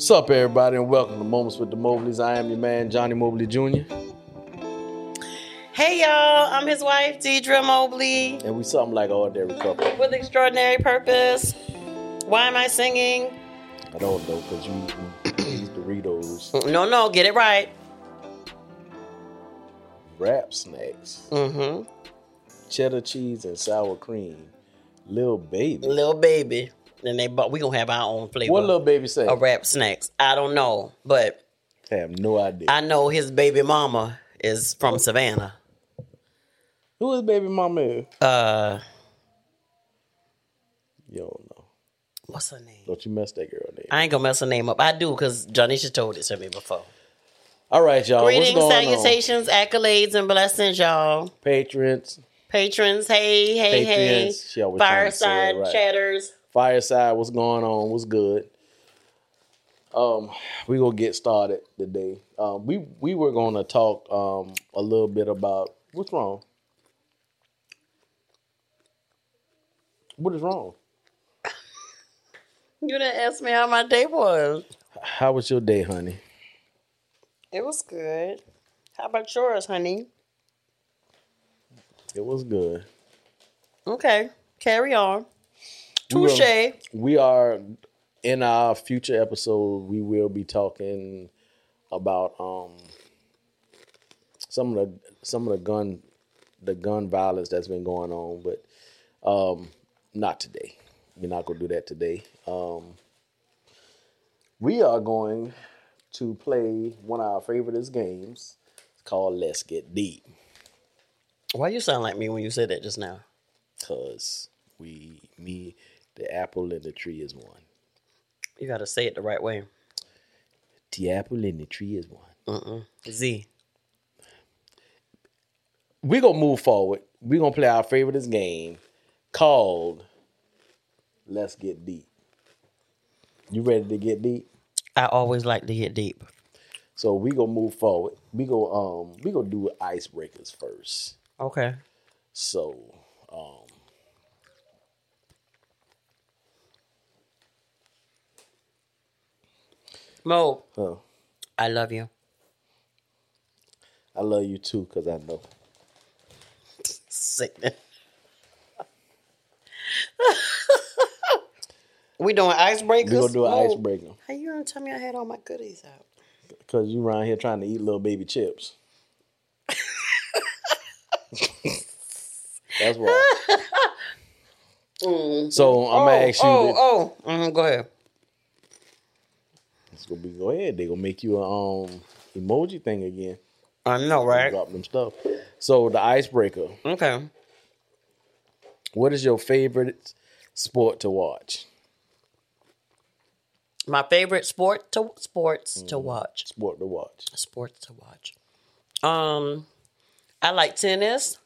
What's up, everybody, and welcome to Moments with the Mobleys. I am your man, Johnny Mobley Jr., Hey y'all, I'm his wife, Deidre Mobley, and we something like ordinary couple. with extraordinary purpose. Why am I singing? I don't know, because you eat these Doritos No, no, get it right. Rap Snacks, Mm-hmm. cheddar cheese and sour cream. Little baby. Little baby. And they but we gonna have our own flavor What little baby say? A rap snacks. I don't know, but I have no idea. I know his baby mama is from Savannah. Who is baby mama? is? Uh You don't know. what's her name? Don't you mess that girl name. I ain't gonna mess her name up. I do because Janisha told it to me before. All right, y'all. Greetings, salutations, accolades, and blessings, y'all. Patrons, Patrons, hey, hey, Patrons. She hey. always trying to say it Fireside right. chatters. Fireside, what's going on? What's good? Um, we gonna get started today. Um, we we were gonna talk um a little bit about what's wrong. What is wrong? You didn't ask me how my day was. How was your day, honey? It was good. How about yours, honey? It was good. Okay, carry on. We Touche. We are in our future episode. We will be talking about um some of the some of the gun the gun violence that's been going on, but um not today. We're not gonna do that today. Um we are going to play one of our favoriteest games. It's called Let's Get Deep. Why you sound like me when you said that just now? Cause we me, the apple and the tree is one. You got to say it the right way. The apple and the tree is one. Mm-mm. Z. we're gonna move forward. We're gonna play our favoriteest game called Let's Get Deep. You ready to get deep? I always like to get deep. So we gonna move forward. We go um we gonna do icebreakers first. Okay. So um Mo, huh, I love you. I love you too, cause I know. Sickening. we doing icebreakers? We gonna do an Mo, icebreaker. How you gonna tell me I had all my goodies out? Cause you around here trying to eat little baby chips. That's why. So I'm gonna ask you. Oh, oh, mhm, go ahead. It's gonna be go ahead. They gonna make you a um emoji thing again. I know, right? Drop them stuff. So the icebreaker. Okay. What is your favorite sport to watch? My favorite sport to sports to Mm. watch. Sport to watch. Sports to watch. Um, I like tennis.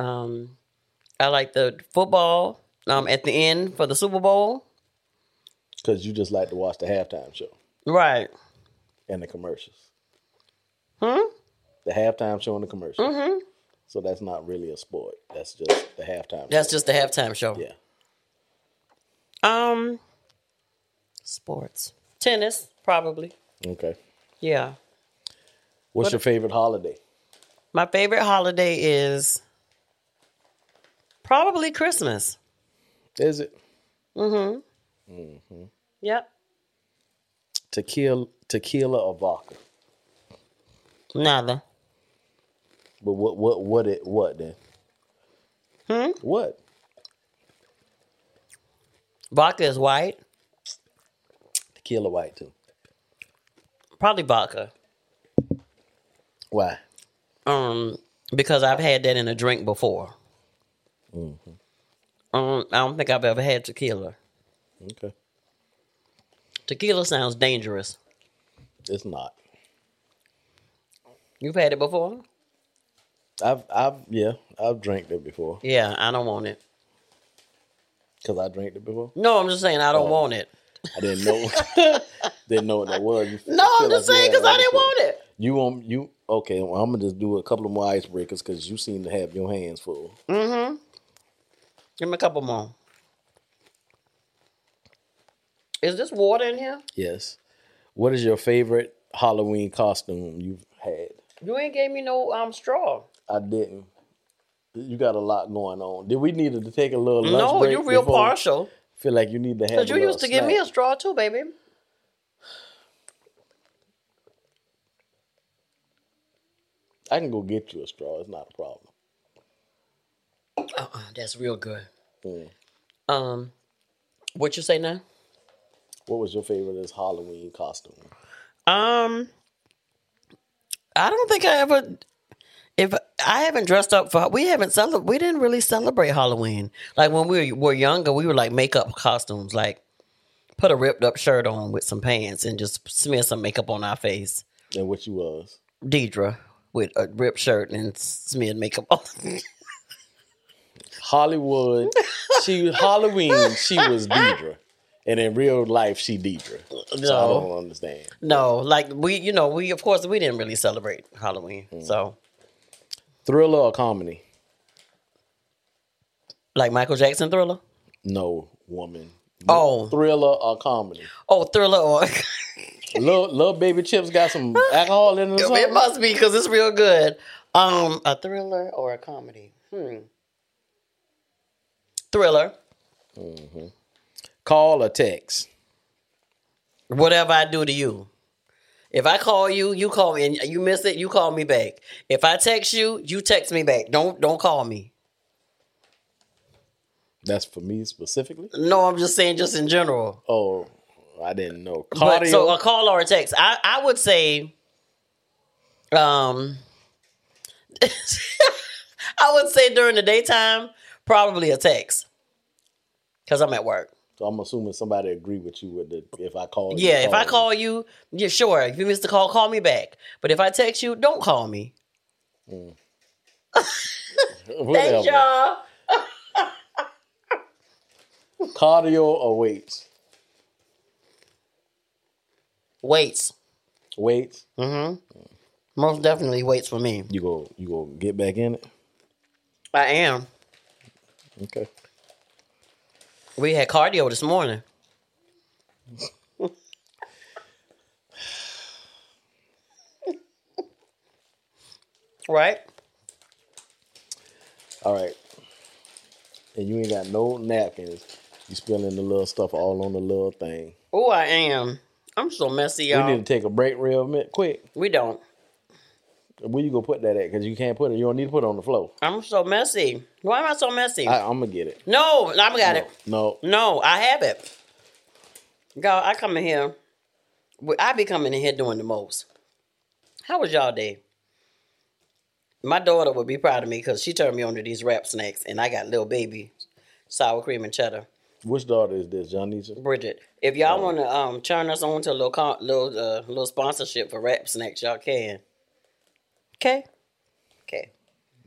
Um, I like the football. Um, at the end for the Super Bowl. Cause you just like to watch the halftime show Right. and the commercials. Hmm. The halftime show and the commercials. Mm-hmm. So that's not really a sport. That's just the halftime. That's show. just the halftime show. yeah. Um, sports, tennis, probably. Okay. Yeah. What's What- your favorite holiday? My favorite holiday is probably Christmas. Is it Mm-hmm. Yep. tequila, tequila or vodka? Neither. But what, what, what it, what then? Hmm. What? Vodka is white. Tequila white too. Probably vodka. Why? Um, because I've had that in a drink before. Mm-hmm. Um, I don't think I've ever had tequila. Okay. Tequila sounds dangerous. It's not. You've had it before? I've, I've, yeah, I've drank it before. Yeah, I don't want it. Cause I drank it before. No, I'm just saying I don't Oh. want it. I didn't know, didn't know what that was. You No, I'm just like saying because I didn't want it. You want you okay? Well, I'm gonna just do a couple of more icebreakers because you seem to have your hands full. Mm-hmm. Give me a couple more. Is this water in here? Yes. What is your favorite Halloween costume you've had? You ain't gave me no um straw. I didn't. You got a lot going on. Did we need to take a little lunch No, break? you're real before- partial. Feel like you need to have. Because you used to give me a straw too, baby. I can go get you a straw. It's not a problem. Uh-uh, that's real good. Mm. Um, what you say now? What was your favorite Halloween costume? Um, I don't think I ever. If I haven't dressed up for, we haven't celebrated. We didn't really celebrate Halloween. Like when we were younger, we were like makeup costumes, like put a ripped up shirt on with some pants and just smear some makeup on our face. And what you was? Deidre with a ripped shirt and smeared makeup on. Hollywood. she Halloween. She was Deidre, and in real life, she Deidre. So I No. don't understand. no, like we, you know, we of course we didn't really celebrate Halloween. So Thriller or comedy? like Michael Jackson Thriller. No, woman. Oh. Thriller or comedy? Oh, Thriller or little, little baby chips got some alcohol in it. It must be because it's real good. Um, a thriller or a comedy? Hmm. Thriller. Call or text? Whatever I do to you. If I call you, you call me, and you miss it, you call me back. If I text you, you text me back. Don't don't call me. That's for me specifically. No, I'm just saying, just in general. Oh, I didn't know. But, so a call or a text. I I would say, um, I would say during the daytime, probably a text, because I'm at work. So I'm assuming somebody agree with you with the if I call. you, Yeah, if I call you, yeah, sure. If you miss the call, call me back. But if I text you, don't call me. Whatever. Thanks, y'all. Cardio or weights? Waits. Weights. Mm-hmm. Most definitely weights for me. You go. You go get back in it. I am. Okay. We had cardio this morning. right? All right. And you ain't got no napkins. You spilling the little stuff all on the little thing. Oh, I am. I'm so messy, y'all. We need to take a break real quick. we don't. Where you gonna put that at? Because you can't put it. You don't need to put it on the floor. I'm so messy. Why am I so messy? I, I'm gonna get it. no, I'm got it. No, No, I have it. Y'all, I come in here. I be coming in here doing the most. How was y'all day? My daughter would be proud of me because she turned me on to these rap snacks, and I got little baby sour cream and cheddar. which daughter is this, Johnny? Bridget, if y'all want to um turn us on to a little con- little uh, little sponsorship for rap snacks, y'all can. Okay, okay.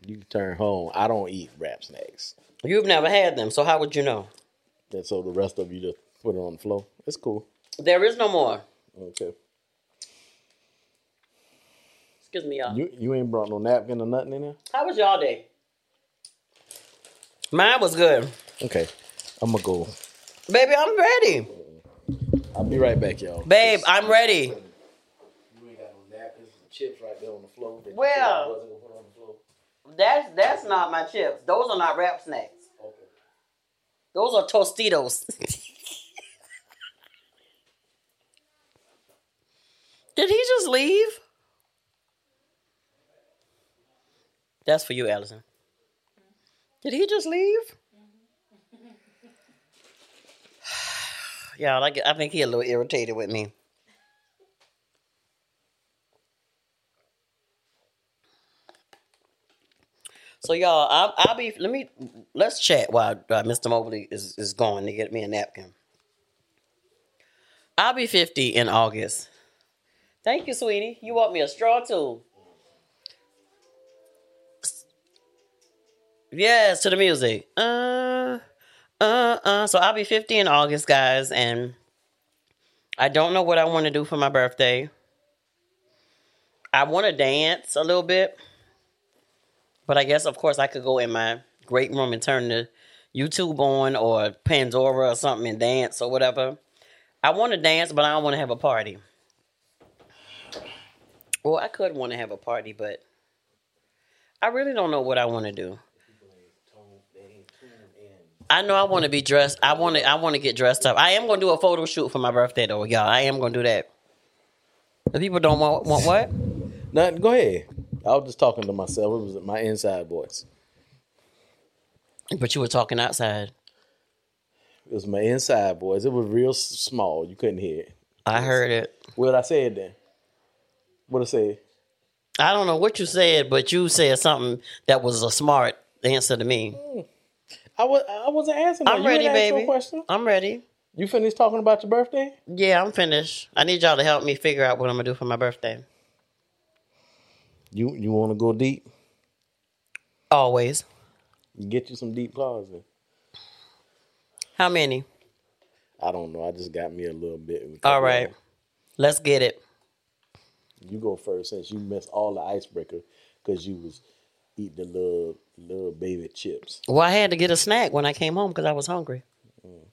You turn home. I don't eat Rap Snacks. You've never had them, so how would you know? And so the rest of you just put it on the floor. It's cool. There is no more. Okay. Excuse me, y'all. You you ain't brought no napkin or nothing in there? How was y'all day? Mine was good. Okay. I'm gonna go. Baby, I'm ready. I'll be right back, y'all. Babe, I'm ready. You ain't got no napkins and chips right there on the floor. that Well- wasn't gonna put on the floor. That's that's not my chips. Those are not rap snacks. Okay. Those are Tostitos. Did he just leave? That's for you, Allison. Did he just leave? Yeah, like I think he a little irritated with me. So y'all, I'll, I'll be. Let me let's chat while uh, Mr. Mobley is is going to get me a napkin. I'll be fifty in August. Thank you, sweetie. You want me a straw too? Yes, to the music. Uh, uh, uh. So I'll be fifty in August, guys, and I don't know what I want to do for my birthday. I want to dance a little bit. But I guess, of course, I could go in my great room and turn the YouTube on or Pandora or something and dance or whatever. I want to dance, but I don't want to have a party. Well, I could want to have a party, but I really don't know what I want to do. I know I want to be dressed. I want to. I want to get dressed up. I am going to do a photo shoot for my birthday, though, y'all. I am going to do that. The people don't want want what? Nothing. Go ahead. I was just talking to myself. It was my inside voice. But you were talking outside. It was my inside voice. It was real small. You couldn't hear it. I heard it. What did I say it then? What did I say? I don't know what you said, but you said something that was a smart answer to me. Hmm. I was I wasn't answering. I'm. Ready, ain't asked no baby. I'm ready. You finished talking about your birthday? Yeah, I'm finished. I need y'all to help me figure out what I'm gonna do for my birthday. You you want to go deep? Always. Get you some deep calls. Then. How many? I don't know. I just got me a little bit. All right. Let's get it. You go first since you missed all the icebreaker because you was eating the little little baby chips. Well, I had to get a snack when I came home because I was hungry. Mm.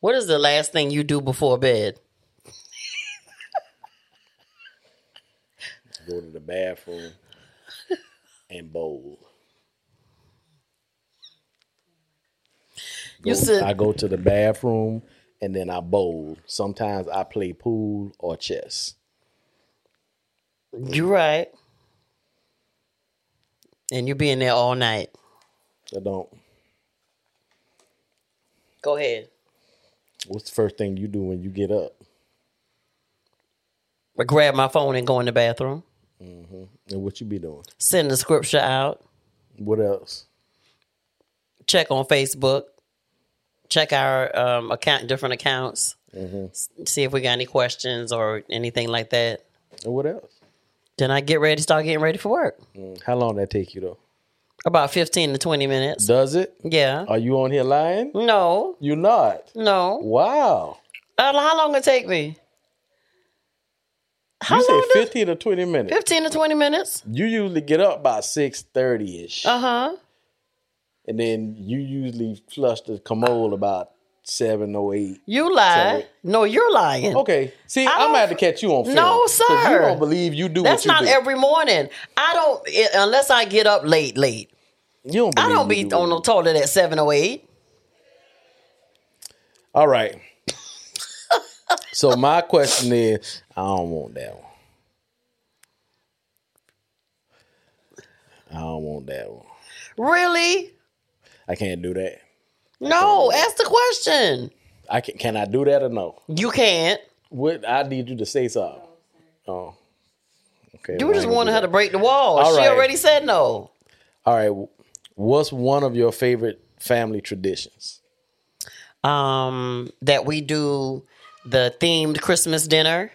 What is the last thing you do before bed? Go to the bathroom and bowl. You said- I go to the bathroom and then I bowl. Sometimes I play pool or chess. You're right. And you be in there all night. I don't. Go ahead. What's the first thing you do when you get up? I grab my phone and go in the bathroom. And what you be doing? Send the scripture out. What else? check on Facebook, check our um, account, different accounts, s- see if we got any questions or anything like that. And what else? Then I get ready, start getting ready for work. How long that take you though? About fifteen to twenty minutes. Does it? Yeah. Are you on here lying? No, You're not? no. Wow. Uh, how long it take me? How you say fifteen or twenty minutes. Fifteen to twenty minutes. You usually get up by six thirty ish, Uh huh. and then you usually flush the commode about seven or eight. You lie. No, you're lying. Okay, see, I'm gonna have to catch you on film. No, 'cause You sir. don't believe you do That's what not do. every morning. I don't it, unless I get up late. Late. you don't I don't be do on the toilet at seven or eight. All right. so my question is, I don't want that one. I don't want that one. Really? I can't do that. No, ask the question. I can. Can I do that or no? You can't. What I need you to say something. Oh, okay. You well, just wanted her to break the wall. All she right. already said no. All right. What's one of your favorite family traditions? Um, that we do the themed Christmas dinner.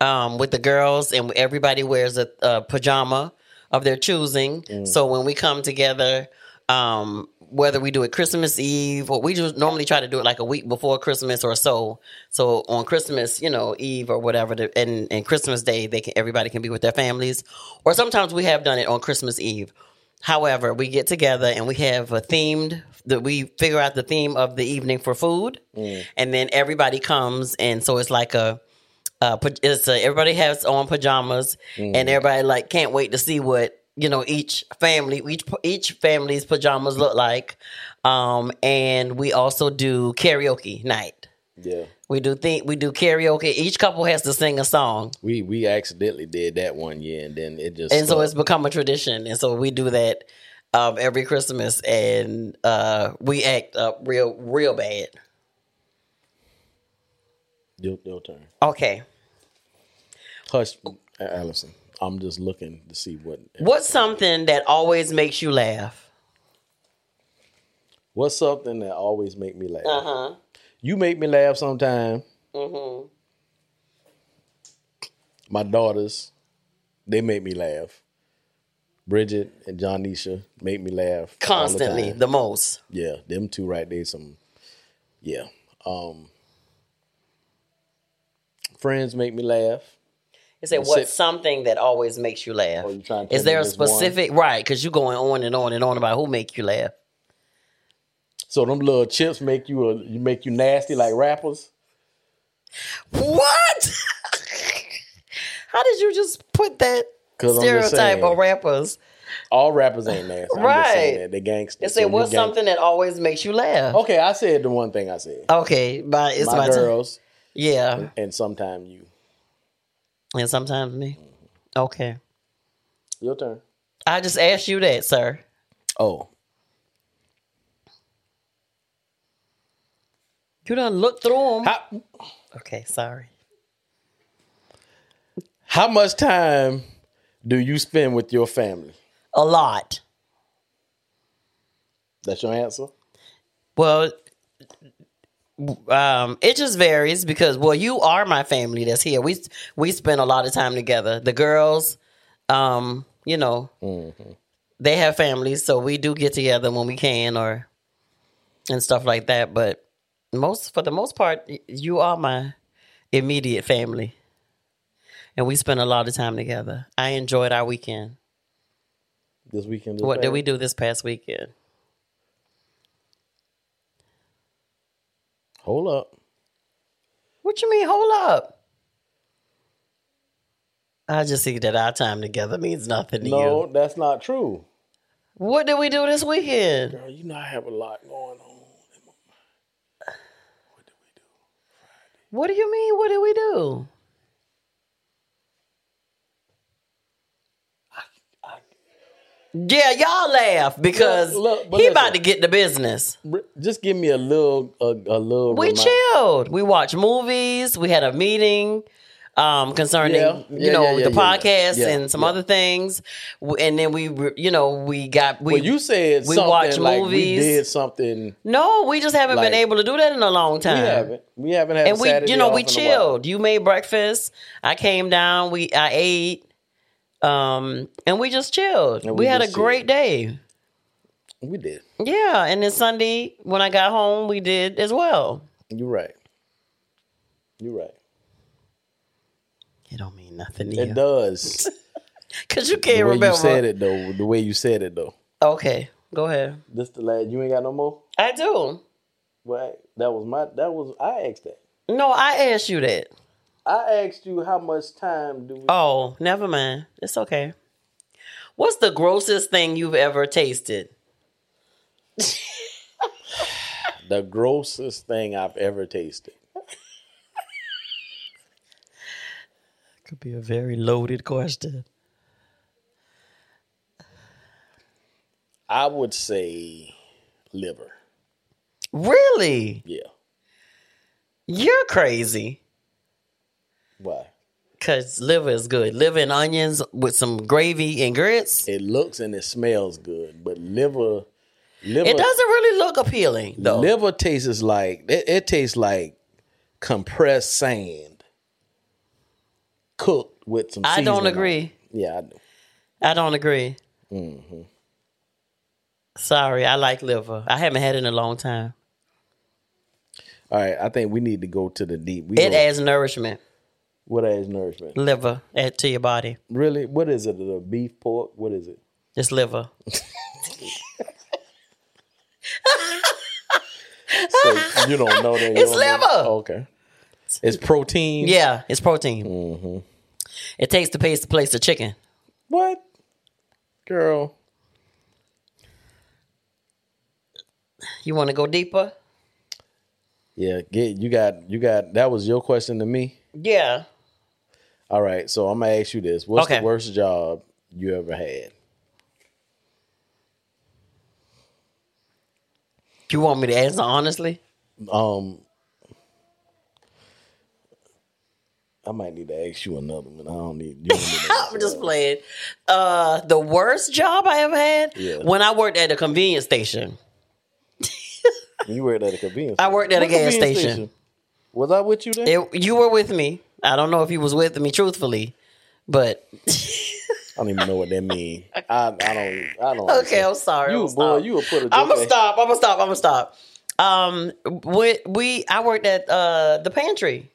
Um, with the girls and everybody wears a, a pajama of their choosing. So when we come together, um, whether we do it Christmas Eve or we just normally try to do it like a week before Christmas or so. So on Christmas, you know, Eve or whatever, the, and, and Christmas Day, they can everybody can be with their families. Or sometimes we have done it on Christmas Eve. However, we get together and we have a themed that we figure out the theme of the evening for food, and then everybody comes, and so it's like a. Uh, it's a, everybody has on pajamas, and everybody like can't wait to see what you know each family each each family's pajamas look like. Um, and we also do karaoke night. Yeah, We do think we do karaoke. Each couple has to sing a song, we we accidentally did that one year, and then it just and so it's become a tradition. And so we do that um, every Christmas, and uh, we act up real real bad. Your, your turn. Okay, Hush, Allison. I'm just looking to see what what's something that always makes you laugh? what's something that always make me laugh. Uh huh. You make me laugh sometime. Mm-hmm. My daughters, they make me laugh. Bridget and Johnisha make me laugh all the Constantly, the most. Yeah, them two right there. Some, yeah. Um, friends make me laugh. Is It said, "What's it. something that always makes you laugh?" Oh, Is there a just one? specific right? Because you're going on and on and on about who make you laugh. So them little chips make you a, you make you nasty like rappers. What? How did you just put that I'm stereotype on rappers? All rappers ain't nasty. I'm Right. saying that. They gangsters. And say, So what's gang- something that always makes you laugh? Okay, I said the one thing I said. Okay, but it's my my, girls Yeah, and sometimes you. and sometimes me. Mm-hmm. Okay, Your turn. I just asked you that, sir. Oh, You done look through them. how Okay, sorry. how much time do you spend with your family? A lot. That's your answer. Well, um, it just varies because well, you are my family that's here. We we spend a lot of time together. The girls, um, you know, they have families, so we do get together when we can or and stuff like that. But most for the most part, you are my immediate family, and we spend a lot of time together. I enjoyed our weekend. This weekend. What did we do this past weekend? Hold up. What you mean? Hold up. I just see that our time together means nothing to you. No, that's not true. What did we do this weekend? Girl, you know I have a lot going on. What did we do? What do you mean? What did we do? Yeah, y'all laugh because Look, look, he about to get the business. Just give me a little, a, a little. We chilled. We watched movies. We had a meeting um, concerning, Yeah, you know, yeah, yeah, the yeah, yeah. podcast Yeah, and some yeah. other things. And then we, you know, we got we. Well, you said we something watch like we did something. no, we just haven't Like- been able to do that in a long time. We haven't. We haven't had. and we, Saturday you know, we in a while. chilled. You made breakfast. I came down. We, I ate. Um, and we just chilled. We, we had a great day. We did. Yeah, and then Sunday when I got home, we did as well. You're right. You're right. It don't mean nothing to It you does. because you can't the way remember. you said it though. The way you said it though. Okay, go ahead. This the last. You ain't got no more. I do. Well, that was my. That was. I asked that. No, I asked you that. I asked you how much time do we? Oh, never mind. It's okay. What's the grossest thing you've ever tasted? The grossest thing I've ever tasted. Could be a very loaded question. I would say liver. Really? Yeah. You're crazy. Why? Cause liver is good. Liver and onions with some gravy and grits. It looks and it smells good, but liver, liver, It doesn't really look appealing though. liver tastes like it, it tastes like compressed sand cooked with some. I don't seasoning on agree. Yeah, I do. I don't agree. Mm-hmm. Sorry, I like liver. I haven't had it in a long time. All right, I think we need to go to the deep. We It adds nourishment. What adds nourishment? Liver add to your body. Really? What is it? The beef, pork? What is it? It's liver. So you don't know that? It's liver. Okay. It's protein. Yeah, it's protein. Mm-hmm. It takes the place place of chicken. What? Girl. You want to go deeper? Yeah, get you got you got that was your question to me. Yeah. All right, so I'm gonna ask you this: What's Okay. the worst job you ever had? You want me to answer honestly? Um, I might need to ask you another one. I don't need. You don't need to I'm just playing. Uh, the worst job I ever had Yeah. when I worked at a convenience station. You worked at a convenience. I worked at a gas station. Was I with you then? It, you were with me. I don't know if he was with me, truthfully, but I don't even know what that means. I, I don't. I don't. okay. I'm sorry. You I'm boy, you will put a. I'm gonna stop. I'm gonna stop. I'm gonna stop. Um, we, we I worked at uh the pantry,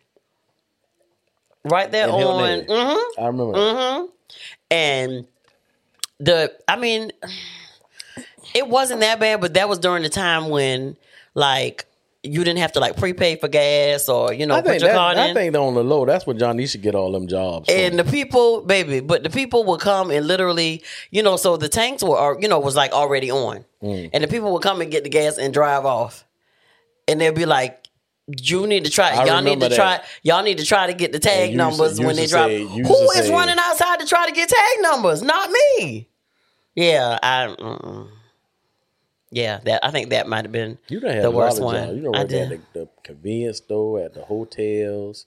right there In on. Head. hmm I remember. hmm And the, I mean, It wasn't that bad, but that was during the time when like you didn't have to like prepay for gas or you know I put think your that, card I in. think on the low, that's what Johnny should get all them jobs. from. and the people, baby, but the people would come and literally, you know, so the tanks were, you know, was like already on, Mm. and the people would come and get the gas and drive off, and they'd be like, "You need to try. I y'all need to that. try. Y'all need to try to get the tag used to- numbers when they drop. say- Who is say- running outside to try to get tag numbers? Not me. Yeah, I. Mm-mm. Yeah, that I think that might have been you done had the worst one. jobs. You know, worked at did. the, the convenience store, at the hotels,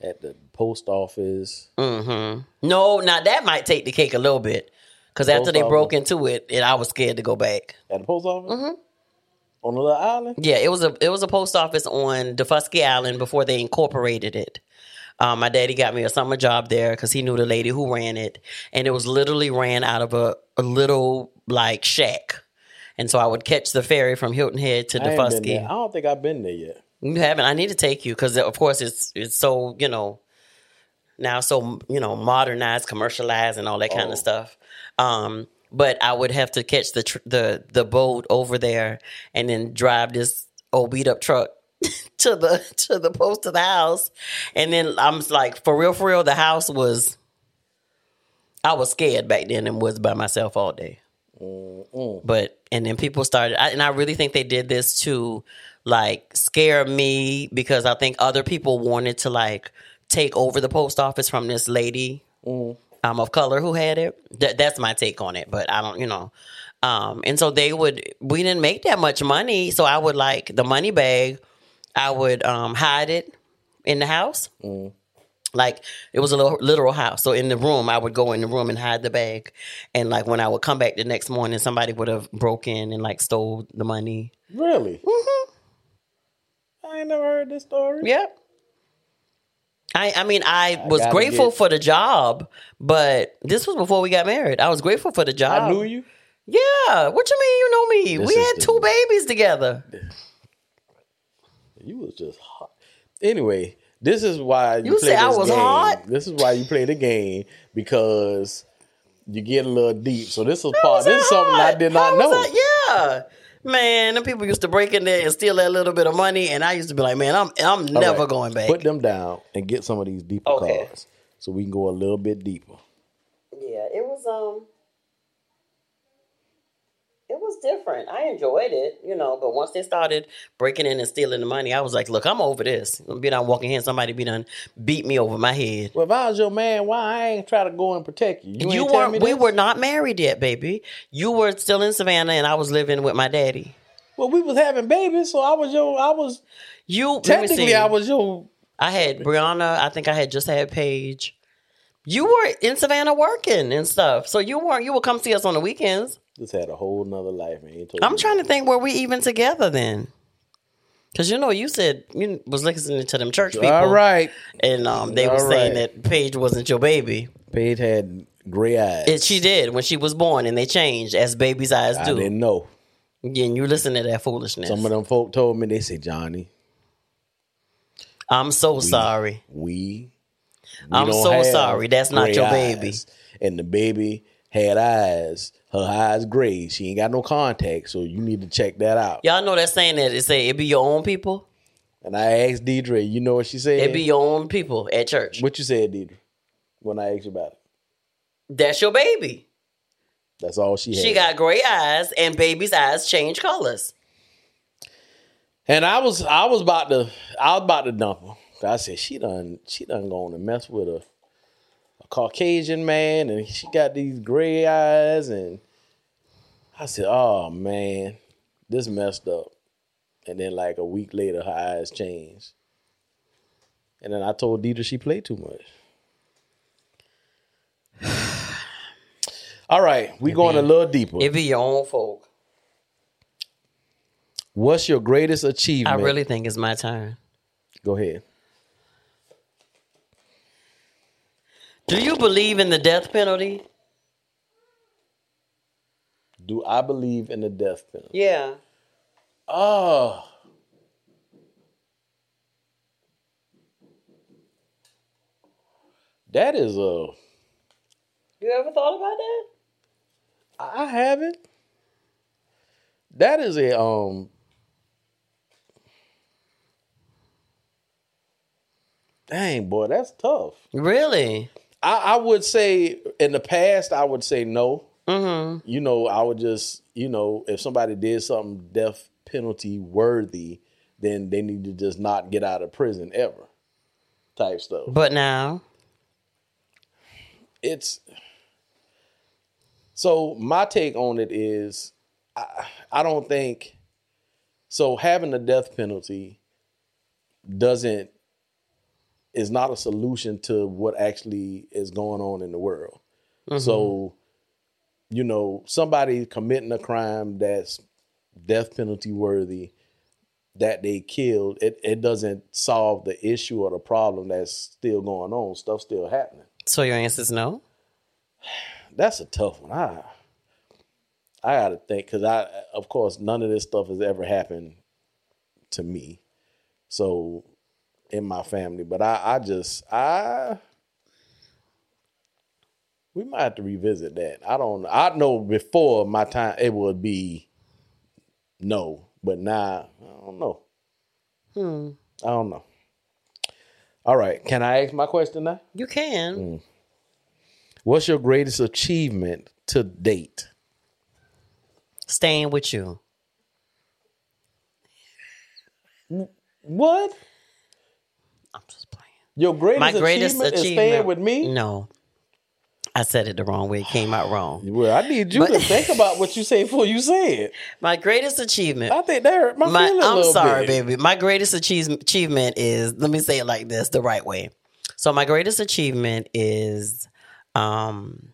at the post office. Mm-hmm. No, now that might take the cake a little bit. Because after they office. broke into it, and I was scared to go back. At the post office? Mm-hmm. On the little island? Yeah, it was a it was a post office on Daufuskie Island before they incorporated it. Um, my daddy got me a summer job there because he knew the lady who ran it, and it was literally ran out of a, a little like shack. And so I would catch the ferry from Hilton Head to Daufuskie. I don't think I've been there yet. You haven't. I need to take you because, of course, it's it's so you know now so you know modernized, commercialized, and all that kind Oh. of stuff. Um, but I would have to catch the tr- the the boat over there and then drive this old beat up truck to the to the post of the house, and then I'm like, for real, for real, the house was. I was scared back then and was by myself all day. But and then people started, I, and I really think they did this to like scare me because I think other people wanted to like take over the post office from this lady um, of color who had it. That, that's my take on it, but I don't, you know. Um, and so they would, we didn't make that much money, so I would like the money bag, I would um, hide it in the house. Like it was a little literal house. So in the room, I would go in the room and hide the bag. And like when I would come back the next morning, somebody would have broken and like stole the money. Really? Mm-hmm. I ain't never heard this story. Yep. I I mean I was gotta grateful get- for the job, but this was before we got married. I was grateful for the job. I knew you. Yeah. What you mean you know me? This we had the- two babies together. You was just hot. Anyway, this is why you, You play say I this was game. hot? This is why you play the game because you get a little deep. So this is part. This that is something I did not was know. that? Yeah. Man, the people used to break in there and steal that little bit of money, and I used to be like, "Man, I'm I'm All never right, going back." Put them down and get some of these deeper Okay. cards, so we can go a little bit deeper. Yeah, it was um it was different. I enjoyed it, you know, but once they started breaking in and stealing the money, I was like, look, I'm over this. I'm be done walking here, somebody be done beat me over my head. Well, if I was your man, why I ain't try to go and protect you? You, You, weren't me we were not married yet, baby. You were still in Savannah and I was living with my daddy. Well, we was having babies, so I was your. I was You technically. I was your. I had Brianna, I think I had just had Paige. You were in Savannah working and stuff. So you weren't you would come see us on the weekends. Just had a whole nother life. Ain't told I'm trying to think were we even together then? Because you know you said you was listening to them church people, All right, and um, they were saying right. that Paige wasn't your baby. Paige had gray eyes. And she did when she was born, and they changed as babies' eyes I do. didn't know. And you listen to that foolishness. Some of them folk told me they said, Johnny, I'm so sorry. we. we I'm so sorry. That's not your baby. And the baby had eyes. Her eyes gray. She ain't got no contact, so you need to check that out. Y'all know that saying that it say it be your own people. And I asked Deidre, you know what she said? It be your own people at church. what you said, Deidre, when I asked you about it. That's your baby. That's all she had. She got gray eyes, and baby's eyes change colors. And I was I was about to I was about to dump her. I said she done she done gone to mess with a Caucasian man and she got these gray eyes and I said, Oh man, this messed up. And then like a week later her eyes changed. And then I told Deidre she played too much. All right, we going a little deeper. It be your own folk. What's your greatest achievement? I really think it's my turn. go ahead. Do you believe in the death penalty? Do I believe in the death penalty? Yeah. Oh. That is a. You ever thought about that? I haven't. that is a um dang boy that's tough Really? I, I would say in the past i would say no. Mm-hmm. you know i would just you know if somebody did something death penalty worthy then they need to just not get out of prison ever type stuff. But now, it's so my take on it is I, I don't think so having the death penalty doesn't is not a solution to what actually is going on in the world. Mm-hmm. So you know somebody committing a crime that's death penalty worthy that they killed it, it doesn't solve the issue or the problem that's still going on. Stuff still happening. So your answer is no? that's a tough one. I I gotta think because I, of course, none of this stuff has ever happened to me, so in my family. But I, I just I we might have to revisit that. I don't. I know before my time it would be no, but now I don't know. Hmm. I don't know. All right, can I ask my question now? You can. Mm. What's your greatest achievement to date? Staying with you. What? I'm just playing. Your greatest, My greatest achievement, achievement. is staying with me? No. I said it the wrong way. It came out wrong. Well, I need you But- to think about what you say before you say it. My greatest achievement. I think that hurt my, My, feelings I'm sorry, bit. baby. My greatest achieve, achievement is let me say it like this, the right way. So my greatest achievement is um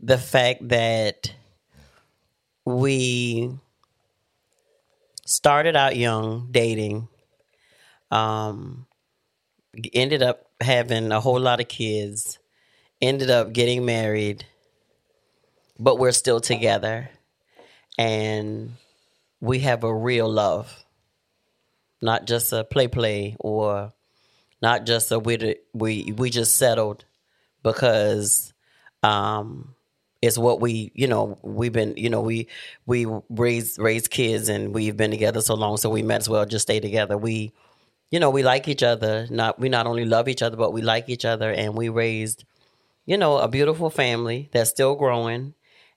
the fact that we started out young dating um ended up having a whole lot of kids ended up getting married but we're still together. And we have a real love, not just a play play or not just a we we we just settled because um it's what we you know we've been you know we we raised raised kids and we've been together so long so we might as well just stay together. We you know we like each other. Not we not only love each other but we like each other. And we raised you know a beautiful family that's still growing.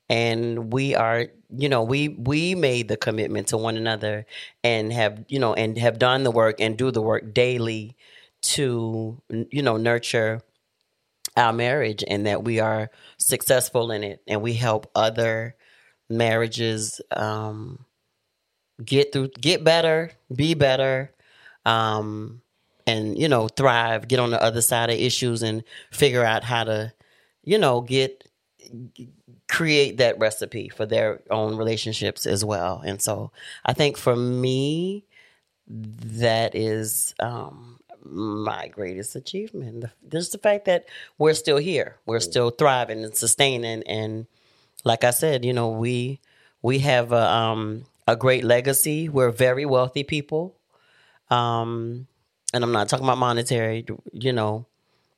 And we are you know we we made the commitment to one another and have you know and have done the work and do the work daily to you know nurture our marriage and that we are successful in it. And we help other marriages um get through get better be better um and you know thrive get on the other side of issues and figure out how to you know get create that recipe for their own relationships as well. And so I think for me, that is um, my greatest achievement. Just the fact that we're still here, we're still thriving and sustaining. And like I said, you know, we we have a um, a great legacy. We're very wealthy people, um, and I'm not talking about monetary. You know,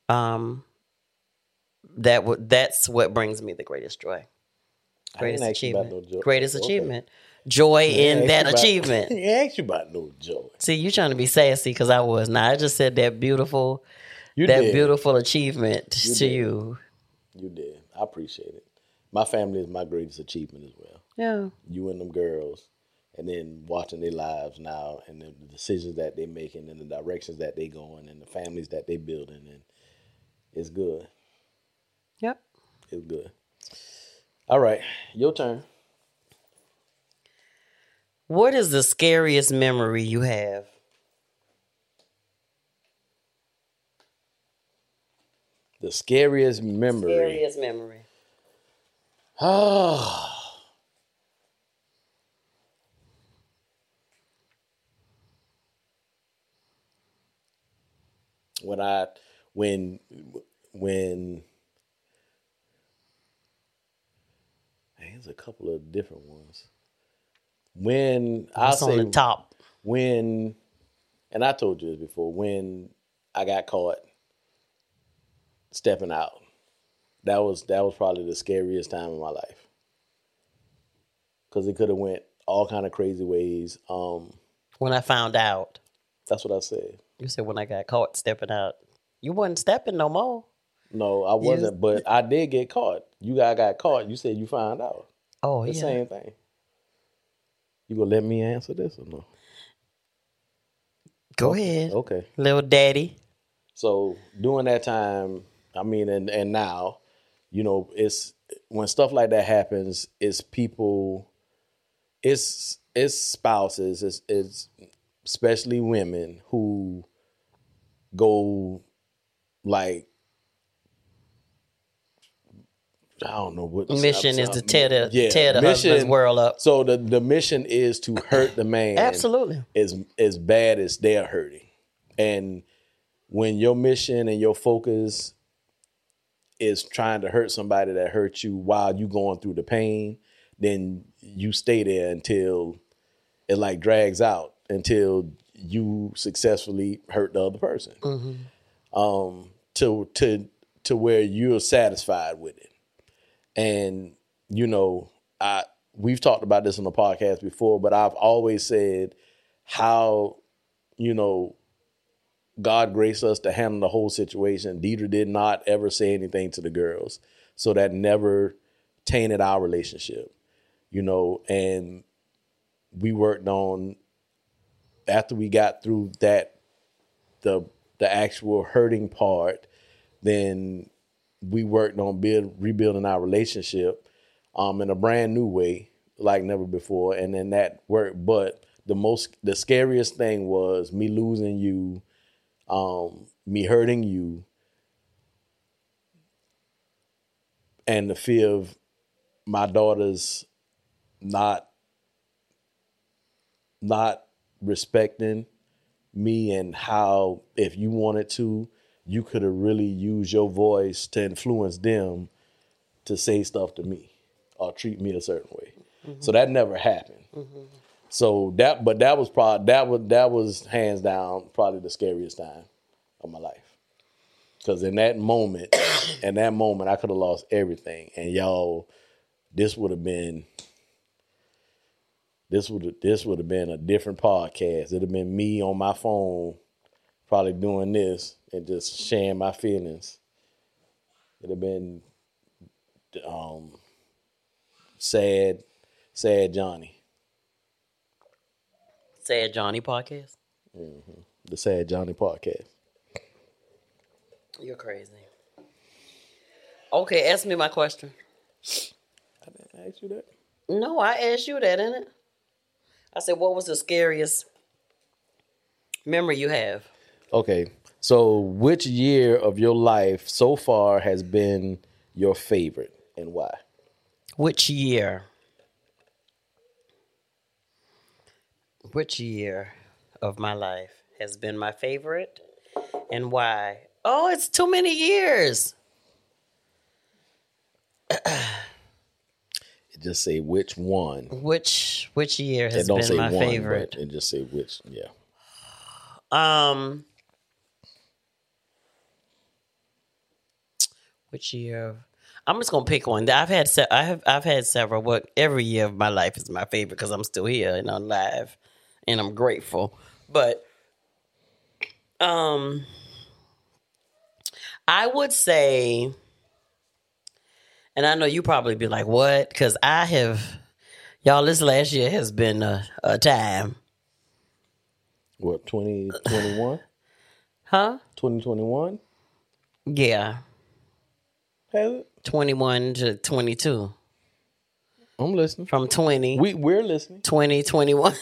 um, that would that's what brings me the greatest joy. Greatest didn't ask you about achievement. no joy. Greatest Okay. achievement. Joy in that about- achievement. I asked you about no joy. See, you trying to be sassy because I was not. I just said that beautiful, You that did. beautiful achievement You to did. you. You did. I appreciate it. My family is my greatest achievement as well. Yeah. You and them girls, and then watching their lives now, and the the decisions that they're making, and the directions that they're going, and the families that they're building, and it's good. Yep. It's good. All right, your turn. What is the scariest memory you have? The scariest memory. Scariest memory. Oh. when I when when there's a couple of different ones. When I'll What's on say the top? when and I told you this before, when I got caught stepping out. That was that was probably the scariest time of my life. Cause it could have went all kind of crazy ways. Um, When I found out, that's what I said. You said when I got caught stepping out, you wasn't stepping no more. No, I wasn't, but I did get caught. You guys got caught. You said you found out. Oh The yeah. same thing. You gonna let me answer this or no? Go ahead, Okay. little daddy. So during that time, I mean, and and now, you know, it's when stuff like that happens, it's people, it's it's spouses, it's it's especially women who go like I don't know what Mission is to tear the tear the mission- husband's world up. So the the mission is to hurt the man Absolutely. as as bad as they're hurting. And when your mission and your focus is trying to hurt somebody that hurt you while you going through the pain, then you stay there until it like drags out until you successfully hurt the other person. Um to to to where you're satisfied with it. And you know, I we've talked about this on the podcast before, but I've always said how you know God graced us to handle the whole situation. Deidre did not ever say anything to the girls, so that never tainted our relationship. You know, and we worked on after we got through that the the actual hurting part, then we worked on build rebuilding our relationship um in a brand new way like never before. And then that worked. But the most the scariest thing was me losing you um me hurting you and the fear of my daughters not not respecting me and how if you wanted to you could have really used your voice to influence them to say stuff to me or treat me a certain way. So that never happened. So that but that was probably that was that was hands down probably the scariest time of my life. Because in that moment in that moment i could have lost everything. And y'all this would have been this would this would have been a different podcast. It'd have been me on my phone, probably doing this and just sharing my feelings. It'd have been um sad, sad Johnny, Sad Johnny podcast. the sad Johnny podcast. You're crazy. Okay, ask me my question. I didn't ask you that. No, I asked you that, didn't it? I said, what was the scariest memory you have? Okay, so which year of your life so far has been your favorite and why? Which year? Which year of my life has been my favorite and why? Oh, it's too many years. Just say which one. Which which year has been my one, favorite? it just say which. Yeah. Um, which year? I'm just gonna pick one. I've had se- I have I've had several. But every year of my life is my favorite because I'm still here and I'm alive, and I'm grateful. But um, I would say, and I know you probably be like, "What?" Because I have, y'all. This last year has been a, a time, What 2021? huh? 2021? Yeah, Has it? 21 to 22. I'm listening. from 20, We we're listening. 20, 21.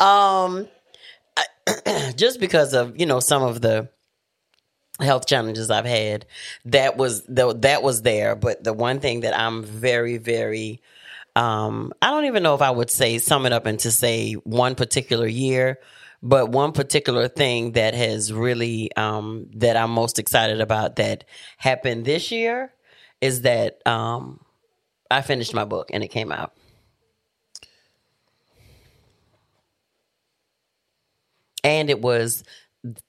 um, I- just because of, you know, some of the health challenges I've had, that was, the, that was there. But the one thing that I'm very, very, um, I don't even know if I would say sum it up into say one particular year, but one particular thing that has really um, that I'm most excited about that happened this year is that um, I finished my book and it came out. And it was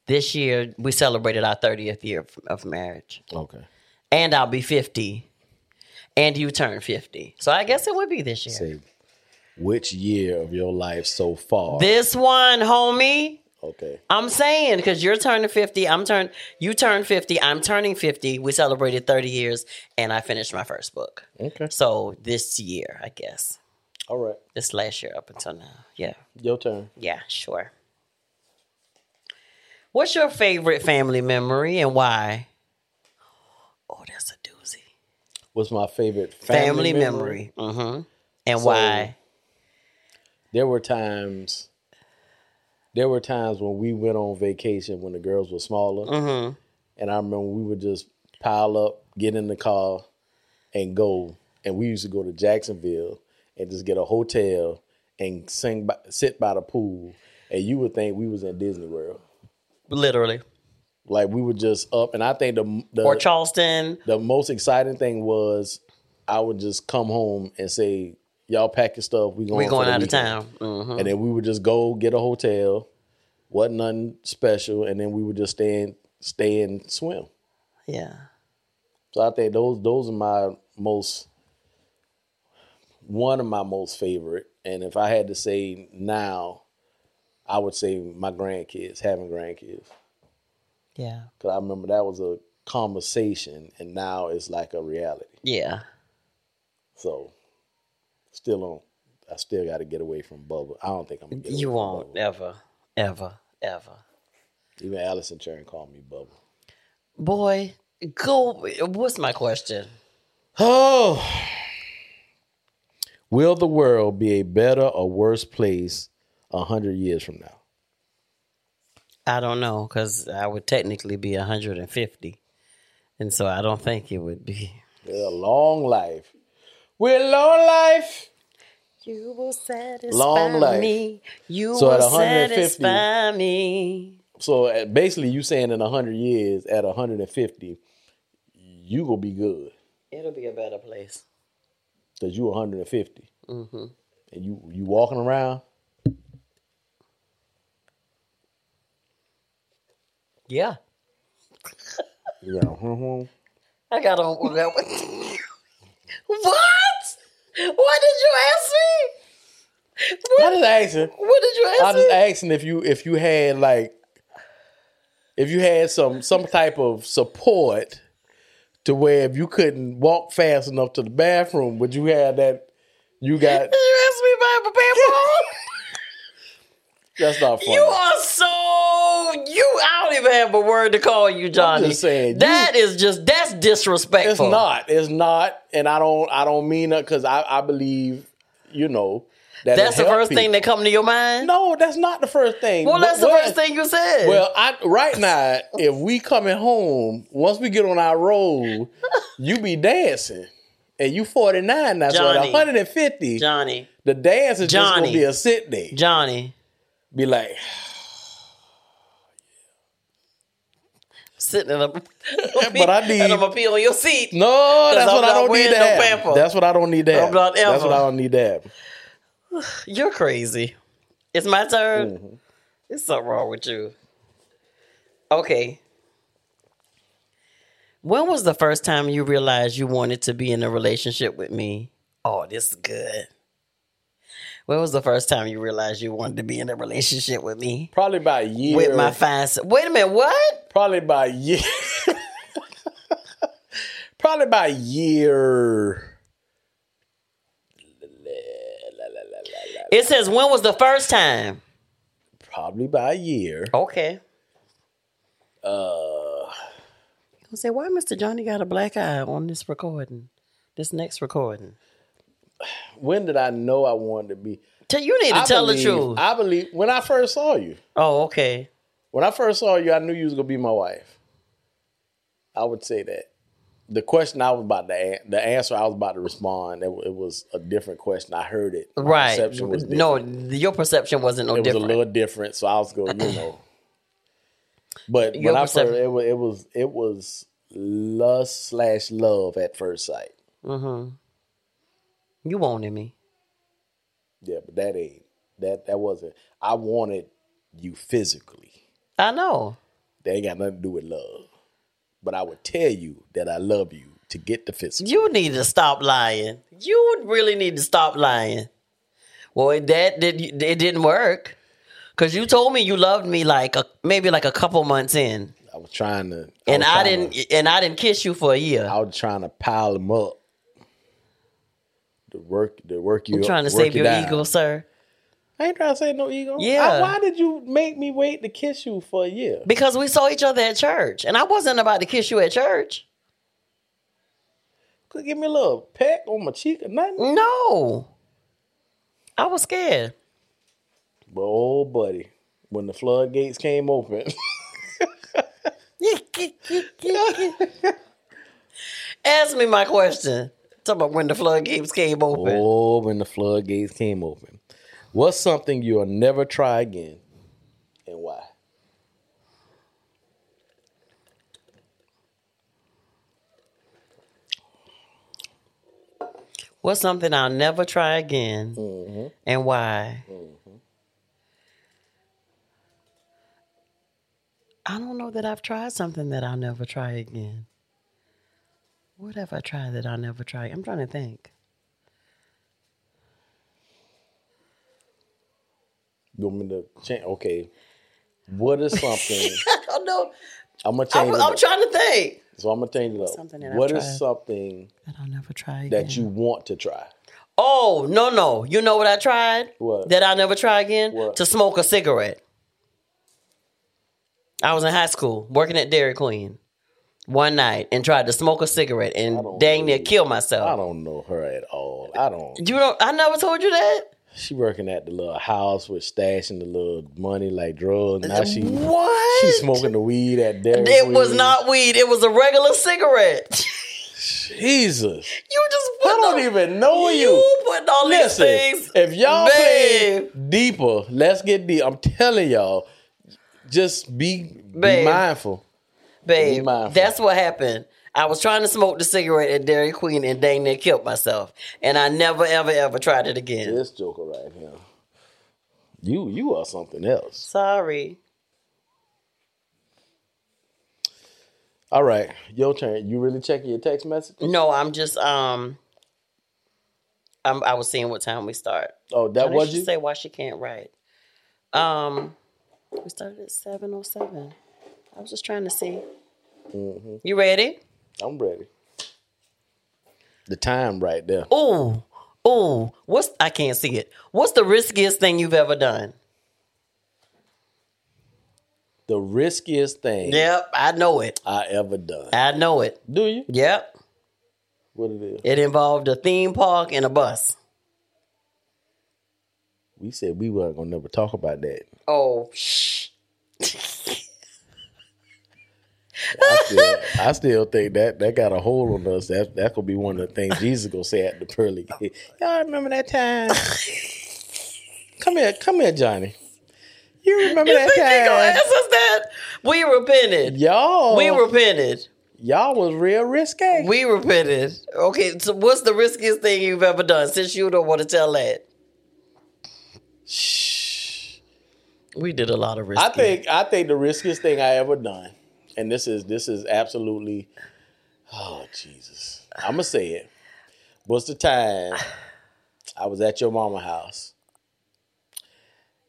this year we celebrated our 30th year of, marriage Okay. and I'll be 50. and you turn 50. So I guess it would be this year. Say, which year of your life so far? This one, homie. okay. I'm saying because you're turning 50, I'm turn you turn 50, I'm turning 50. We celebrated 30 years and I finished my first book. Okay. So this year, I guess. All right. This last year up until now. Yeah. Your turn. Yeah, sure. What's your favorite family memory and why? Oh, that's a doozy. What's my favorite Family, family, memory. Mm-hmm. And So- why? There were times. There were times when we went on vacation when the girls were smaller, Mm-hmm. and I remember we would just pile up, get in the car, and go. And we used to go to Jacksonville and just get a hotel and sing, by, sit by the pool, and you would think we was in Disney World. Literally. Like we were just up, and I think the the Or Charleston. the most exciting thing was I would just come home and say, "Y'all pack your stuff. We going, We going out of weekend." town. Mhm. And then we would just go get a hotel. wasn't nothing special, and then we would just stay and stay and swim. Yeah. So I think those those are my most one of my most favorite. And if I had to say now, I would say my grandkids, having grandkids. Yeah. Cause I remember that was a conversation and now it's like a reality. Yeah. So still on I still gotta get away from Bubba. I don't think I'm gonna get You away from won't ever, ever, ever. Even Allison Churn called me Bubba. Boy, go. What's my question? Oh Will the world be a better or worse place a hundred years from now? I don't know because I would technically be 150. And so I don't think it would be. With a long life. With a long life. You will satisfy Long life. me. You So at will 150 satisfy me. So uh, basically you saying in a hundred years at hundred and fifty, you gonna be good. It'll be a better place. Cause you 150. Mm-hmm. And you you walking around. Yeah. You know, hmm I got on. With that one. what? What did you ask me? What, I just asking. what did you I ask just me? asking if you if you had like if you had some some type of support to where if you couldn't walk fast enough to the bathroom, would you have that you got you ask me if I have a pamper? That's not funny. You are so you. I don't even have a word to call you, Johnny. just saying, that is just that's disrespectful. it's not. It's not. And I don't I don't mean it because I, I believe, you know, that That's the first thing that come to your mind. No, that's not the first thing. well, that's the Well, first thing you said. Well, I right now, if we coming home, once we get on our road, you be dancing. And you 49 now, so at Johnny. 150, Johnny, the dance is just Johnny. gonna be a sit day. Johnny, Be like, sitting in a. But I need- and I'm gonna pee on your seat. no, that's I'm what I don't need wearing to no have. pamper. That's what I don't need to have. I'm not That's what I don't need to have. You're crazy. It's my turn. Mm-hmm. There's something wrong with you. Okay. When was the first time you realized you wanted to be in a relationship with me? Oh, this is good. When was the first time you realized you wanted to be in a relationship with me? Probably by a year. With my fine. Wait a minute. What? probably by a year. probably by a year. It says when was the first time? Probably by a year. Okay. Uh, I say, why Mr. Johnny got a black eye on this recording? This next recording. When did I know I wanted to be? Tell you need to I tell believe- the truth. I believe when I first saw you. oh, okay. When I first saw you, I knew you was gonna be my wife. I would say that. The question I was about to an- the answer I was about to respond, it, it was a different question. I heard it. My Right. perception was No, your perception wasn't no different. it was a little different, so I was going, you know. But Your when I first, it was it was it was lust slash love at first sight. mm-hmm. You wanted me. Yeah, but that ain't that that wasn't. I wanted you physically. I know. They ain't got nothing to do with love. But I would tell you that I love you to get the physical. You need to stop lying. You would really need to stop lying. Well, that did it didn't work because you told me you loved me like a, maybe like a couple months in, I was trying to, and I didn't to- and I didn't kiss you for a year. I was trying to pile them up. To work, to work you. I'm trying to save your down. ego, sir. I ain't trying to say no ego. Yeah. I- why did you make me wait to kiss you for a year? Because we saw each other at church, and I wasn't about to kiss you at church. Could give me a little peck on my cheek or nothing. No, I was scared. But oh, buddy, when the floodgates came open, Ask me my question. Talk about when the floodgates came open. oh, when the floodgates came open, what's something you'll never try again, and why? What's something I'll never try again, Mm-hmm. and why? I don't know that I've tried something that I'll never try again. What have I tried that I'll never tried? I'm trying to think. You want me to change? Okay. What is something? I don't know. I'm gonna change I'm, it. I'm trying to think so I'm gonna change it up. Something that I've What is tried. something that I'll never try again. that you want to try? Oh no no! You know what I tried? What? That I'll never try again? What? To smoke a cigarette. I was in high school working at Dairy Queen one night and tried to smoke a cigarette and dang near kill myself. I don't know her at all. I don't. You don't. I never told you that. She working at the little house with stashing the little money like drugs. Now she what? she smoking the weed at Dairy It was not weed. It was a regular cigarette. Jesus. you just I don't even know you. You putting all Listen, these things. if y'all Babe. play deeper, let's get deep. I'm telling y'all, just be be mindful. Babe, that's what happened. I was trying to smoke the cigarette at Dairy Queen and dang near killed myself. And I never, ever, ever tried it again. This joker right here. You you are something else. Sorry. All right, your turn. You really checking your text message? No, I'm just um I'm, I was seeing what time we start. Oh, that was you. say why she can't write. Um we started at seven oh seven. I was just trying to see. Mm-hmm. You ready? I'm ready. The time right there. Ooh, ooh. What's I can't see it. What's the riskiest thing you've ever done? The riskiest thing Yep, I know it. I ever done. I know it. Do you? Yep. What it is? It involved a theme park and a bus. We said we weren't gonna never talk about that. Oh, shh. I still, I still think that that got a hold on us. That that could be one of the things Jesus gonna say at the pearly gate. Y'all remember that time? come here, come here, Johnny. You remember You that think they gonna time? ask us that? We repented. Y'all, We repented. y'all was real risque. We repented. Okay, so what's the riskiest thing you've ever done? Since you don't want to tell that, Shh. we did a lot of risky. I think I think the riskiest thing I ever done, and this is this is absolutely, oh Jesus, I'm gonna say it. Was the time I was at your mama house,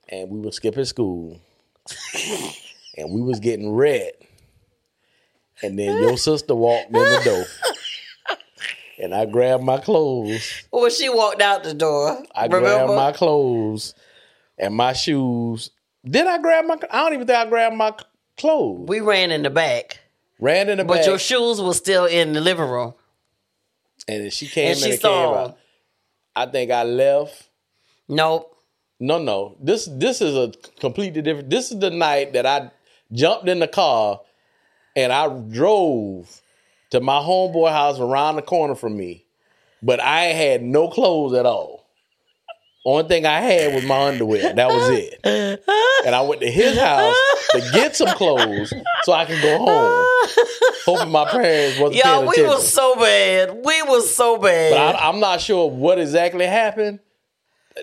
and we were skipping school, and we was getting red, and then your sister walked in the door, and I grabbed my clothes. when she walked out the door. I remember? grabbed my clothes and my shoes. Did I grab my? I don't even think I grabbed my clothes. we ran in the back, Ran in the but back, But your shoes were still in the living room. and she came And in she and saw came out. I think I left. Nope. No, no. This this is a completely different. This is the night that I jumped in the car and I drove to my homeboy house around the corner from me, but I had no clothes at all. Only thing I had was my underwear. That was it. And I went to his house to get some clothes so I can go home. Hoping my parents wasn't Y'all, paying we attention. was so bad. We was so bad. but I, I'm not sure what exactly happened.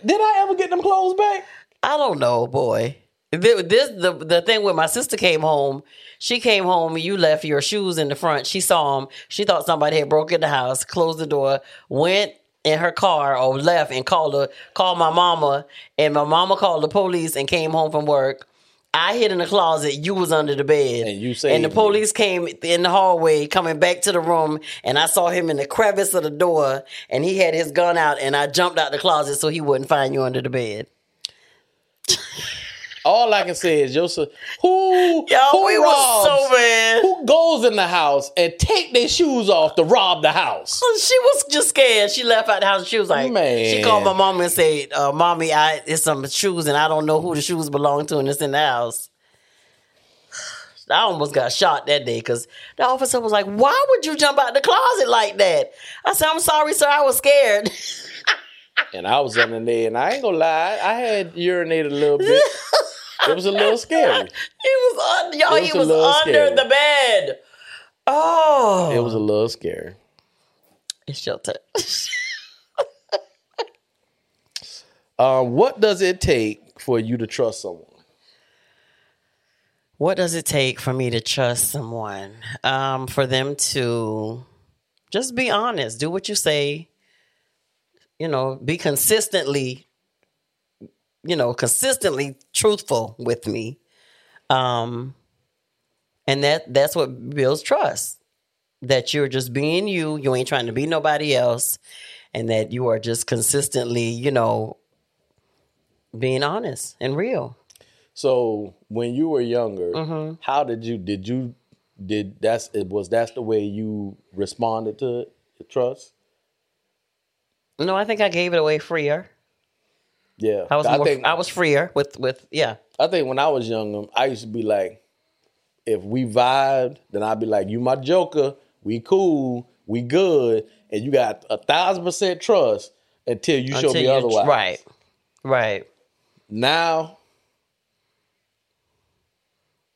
Did I ever get them clothes back? I don't know, boy. Th- This the the thing when my sister came home. She came home. And you left your shoes in the front. She saw them. She thought somebody had broken the house. Closed the door. Went in her car or left and called her. Called my mama. And my mama called the police and came home from work. I hid in the closet. You was under the bed. And you And saved the me. police came in the hallway, coming back to the room, and I saw him in the crevice of the door, and he had his gun out, and I jumped out the closet so he wouldn't find you under the bed. All I can say is, Joseph, who Yo, who we robs, was so mad. who goes in the house and take their shoes off to rob the house? She was just scared. She left out the house. She was like, Man. she called my mom and said, uh, "Mommy, I it's some shoes, and I don't know who the shoes belong to, and it's in the house." I almost got shot that day because the officer was like, "Why would you jump out the closet like that?" I said, "I'm sorry, sir. I was scared." And I was under there, and I ain't gonna lie, I had urinated a little bit. It was a little scary. He was under y'all. It was He was under scary. the bed. Oh, It was a little scary. it's your turn. Um, what does it take for you to trust someone? what does it take for me to trust someone? Um, for them to just be honest, do what you say. You know, be consistently, you know, consistently truthful with me. Um, and that that's what builds trust. That you're just being you. You ain't trying to be nobody else, and that you are just consistently, you know, being honest and real. So when you were younger, Mm-hmm. how did you did you did that's it was that's the way you responded to it, trust? No, I think I gave it away freer. Yeah, I was more, I, was freer with with yeah. I think when I was younger, I used to be like, if we vibed, then I'd be like, you my joker, we cool, we good, and you got a thousand percent trust until you show Until me you- otherwise. Right. Right. Now,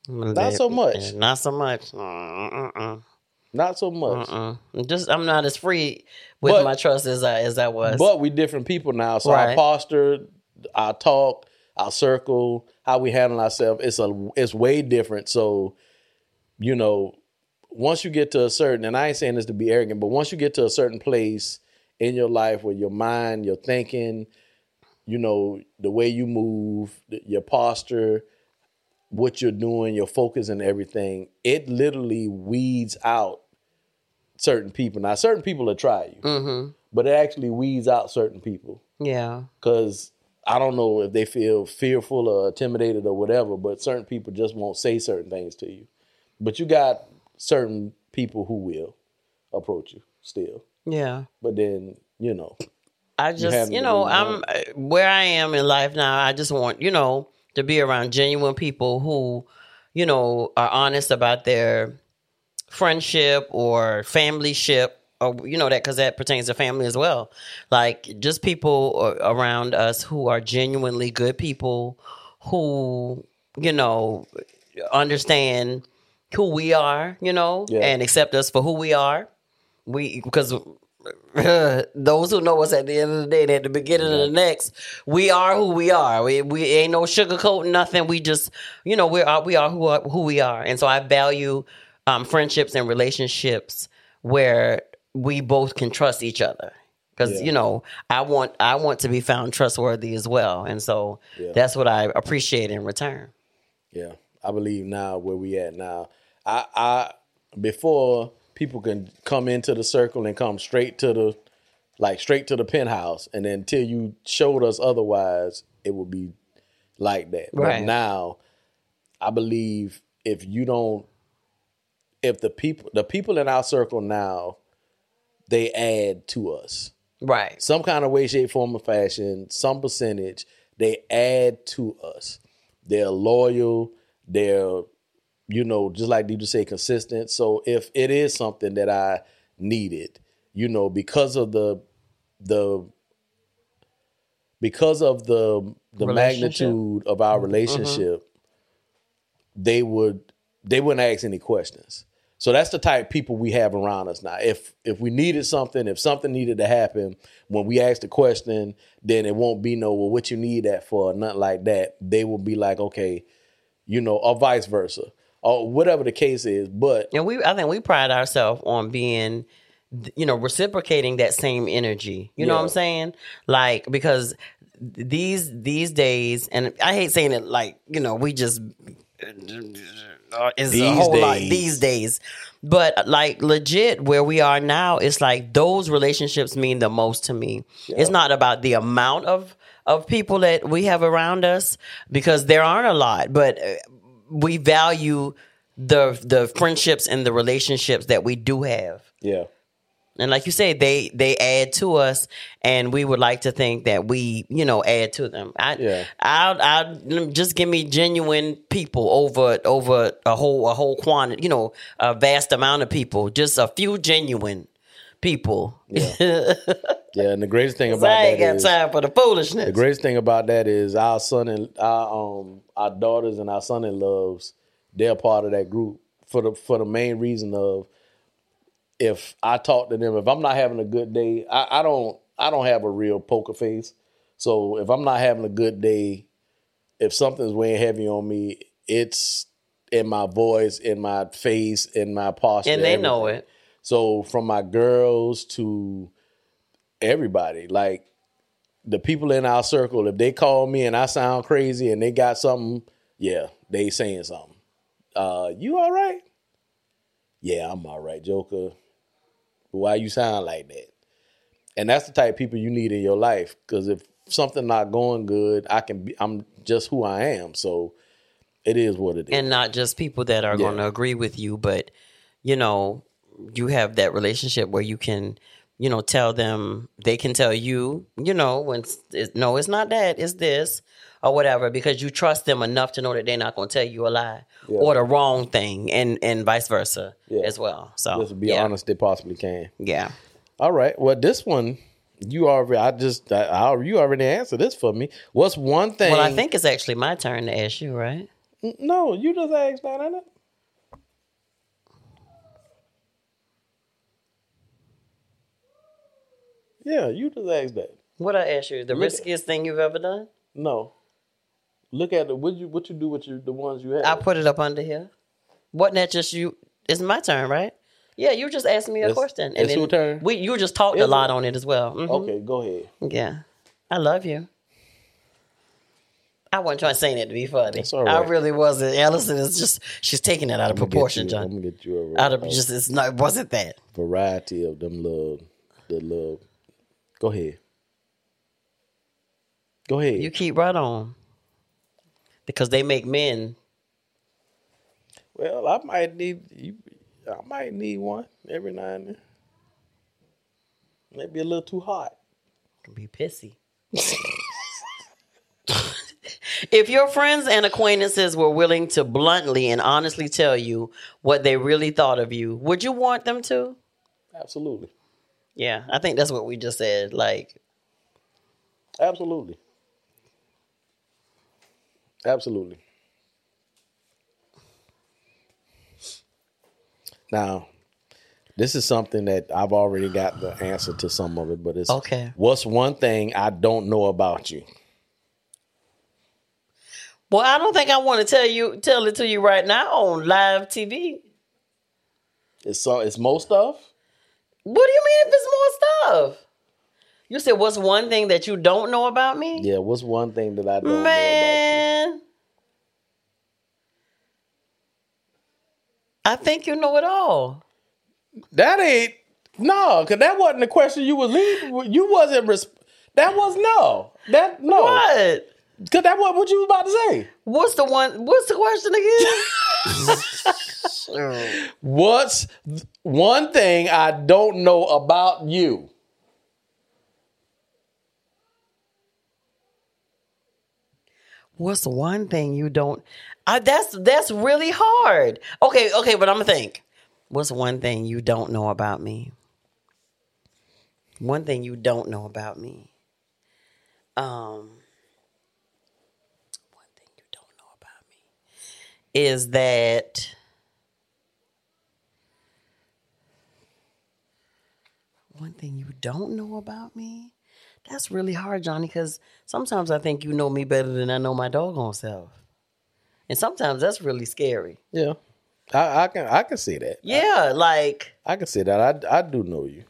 not so much. Not so much. Uh-uh. Not so much. Uh-uh. Just I'm not as free with But- my trust as I as I was. But we different people now, so our Right. posture, our talk, our circle, how we handle ourselves, it's a it's way different. So, you know, once you get to a certain, and I ain't saying this to be arrogant, but once you get to a certain place in your life where your mind, your thinking, you know, the way you move, your posture, what you're doing, your focus and everything, it literally weeds out certain people. Now, certain people will try you, hmm but it actually weeds out certain people Yeah. because I don't know if they feel fearful or intimidated or whatever, but certain people just won't say certain things to you. But you got certain people who will approach you still. Yeah. But then, you know, I just, you to know, I'm uh, where I am in life now. I just want, you know, to be around genuine people who, you know, are honest about their friendship or family ship or you know that because that pertains to family as well. Like just people around us who are genuinely good people who, you know, understand who we are, you know, Yeah. and accept us for who we are. We because those who know us at the end of the day, and at the beginning of the next, we are who we are. We we ain't no sugarcoating nothing. We just you know we are we are who are, who we are, and so I value um, friendships and relationships where we both can trust each other. Because Yeah. you know, I want I want to be found trustworthy as well, and so Yeah. that's what I appreciate in return. yeah, I believe now where we at now. I, I before people can come into the circle and come straight to the like straight to the penthouse, and then until you showed us otherwise, it would be like that. But now, I believe if you don't, if the people, the people in our circle now, they add to us Right. some kind of way, shape, form, or fashion, some percentage, they add to us. They're loyal. They're, you know, just like you just say, consistent. So if it is something that I needed, you know, because of the the because of the the magnitude of our mm-hmm. Mm-hmm. relationship, they would they wouldn't ask any questions. So that's the type of people we have around us now. If if we needed something, if something needed to happen, when we ask the question, then it won't be no, well, what you need that for, nothing like that. They will be like, okay, you know, or vice versa, or whatever the case is. But And we, I think we pride ourselves on being, you know, reciprocating that same energy. You know what I'm saying? Like because these these days, and I hate saying it like you know we just uh, it's a These whole lot days. these days. But like legit, where we are now, it's like those relationships mean the most to me. It's not about the amount of of people that we have around us because there aren't a lot, but uh, we value the the friendships and the relationships that we do have. yeah, And like you said, they they add to us, and we would like to think that we, you know, add to them. I, Yeah. I'll, I'll just give me genuine people over over a whole a whole quantity, you know, a vast amount of people. Just a few genuine people. Yeah. yeah. And the greatest thing about I ain't that got is time for the foolishness. the greatest thing about that is our son and our um our daughters and our son in loves. They're part of that group for the for the main reason of if I talk to them, if I'm not having a good day, I, I don't I don't have a real poker face. So if I'm not having a good day, if something's weighing heavy on me, it's in my voice, in my face, in my posture. and they know it. So from my girls to everybody, like the people in our circle, if they call me and I sound crazy and they got something, yeah, they saying something. Uh, you all right? Yeah, I'm all right, Joker. Why you sound like that? And that's the type of people you need in your life. Because if something not going good, I can be. I'm just who I am. So it is what it is. and not just people that are Yeah. going to agree with you, but you know, you have that relationship where you can, you know, tell them they can tell you, you know, when it's, it, no, it's not that, it's this or whatever, because you trust them enough to know that they're not going to tell you a lie Yeah. or the wrong thing, and and vice versa Yeah. as well. So just be yeah, honest, they possibly can. yeah. All right. Well, this one, you already. I just. I, I, you already answered this for me. What's one thing? Well, I think it's actually my turn to ask you, right? No, you just asked that, ain't it? Yeah, you just asked that. What I asked you, the Look- riskiest thing you've ever done? No. Look at the what you what you do with your the ones you have. I put it up under here. Wasn't that just you? It's my turn, right? Yeah, you just asked me a It's- question, it's your turn? We you just talked Is a lot it? on it as well. Mhm. okay, go ahead. Yeah, I love you. I wasn't trying to say that to be funny. That's all I right. really wasn't. Allison is just she's taking it out of I'm gonna get proportion, you- I'm John. gonna get you a, Out of just it's not it wasn't that. variety of them love the love. Go ahead. Go ahead. You keep right on because they make men. Well, I might need you. I might need one every now and then. Maybe a little too hot. Can be pissy. if your friends and acquaintances were willing to bluntly and honestly tell you what they really thought of you, would you want them to? Absolutely, Yeah, I think that's what we just said. Like, absolutely, absolutely. Now, this is something that I've already got the answer to some of it, but it's Okay. What's one thing I don't know about you? well, I don't think I want to tell you tell it to you right now on live TV. It's so it's most stuff. What do you mean if it's more stuff? You said what's one thing that you don't know about me? Yeah, what's one thing that I don't know about you? Man. I think you know it all. That ain't no, cause that wasn't the question you was leading. You wasn't. Res- that was no. That no. What? Cause that was what you was about to say. What's the one? What's the question again? What's one thing I don't know about you? What's the one thing you don't? I, that's that's really hard. Okay, okay, but I'm gonna think. What's one thing you don't know about me? One thing you don't know about me. Um, one thing you don't know about me is that. One thing you don't know about me? That's really hard, Johnny, because sometimes I think you know me better than I know my doggone self. And sometimes that's really scary. Yeah, I, I can I can see that. Yeah, like I can see that. I I do know you.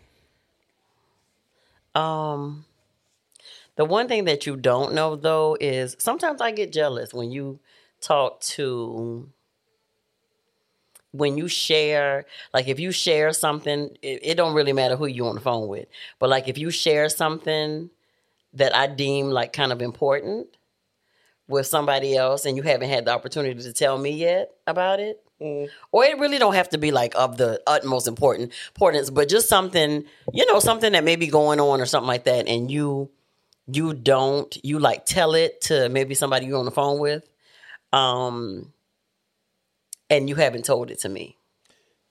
um the one thing that you don't know though is sometimes I get jealous when you talk to when you share like if you share something it, it don't really matter who you on the phone with but like if you share something that i deem like kind of important with somebody else and you haven't had the opportunity to tell me yet about it? Or it really don't have to be like of the utmost important importance but just something you know something that may be going on or something like that and you you don't you like tell it to maybe somebody you're on the phone with um and you haven't told it to me.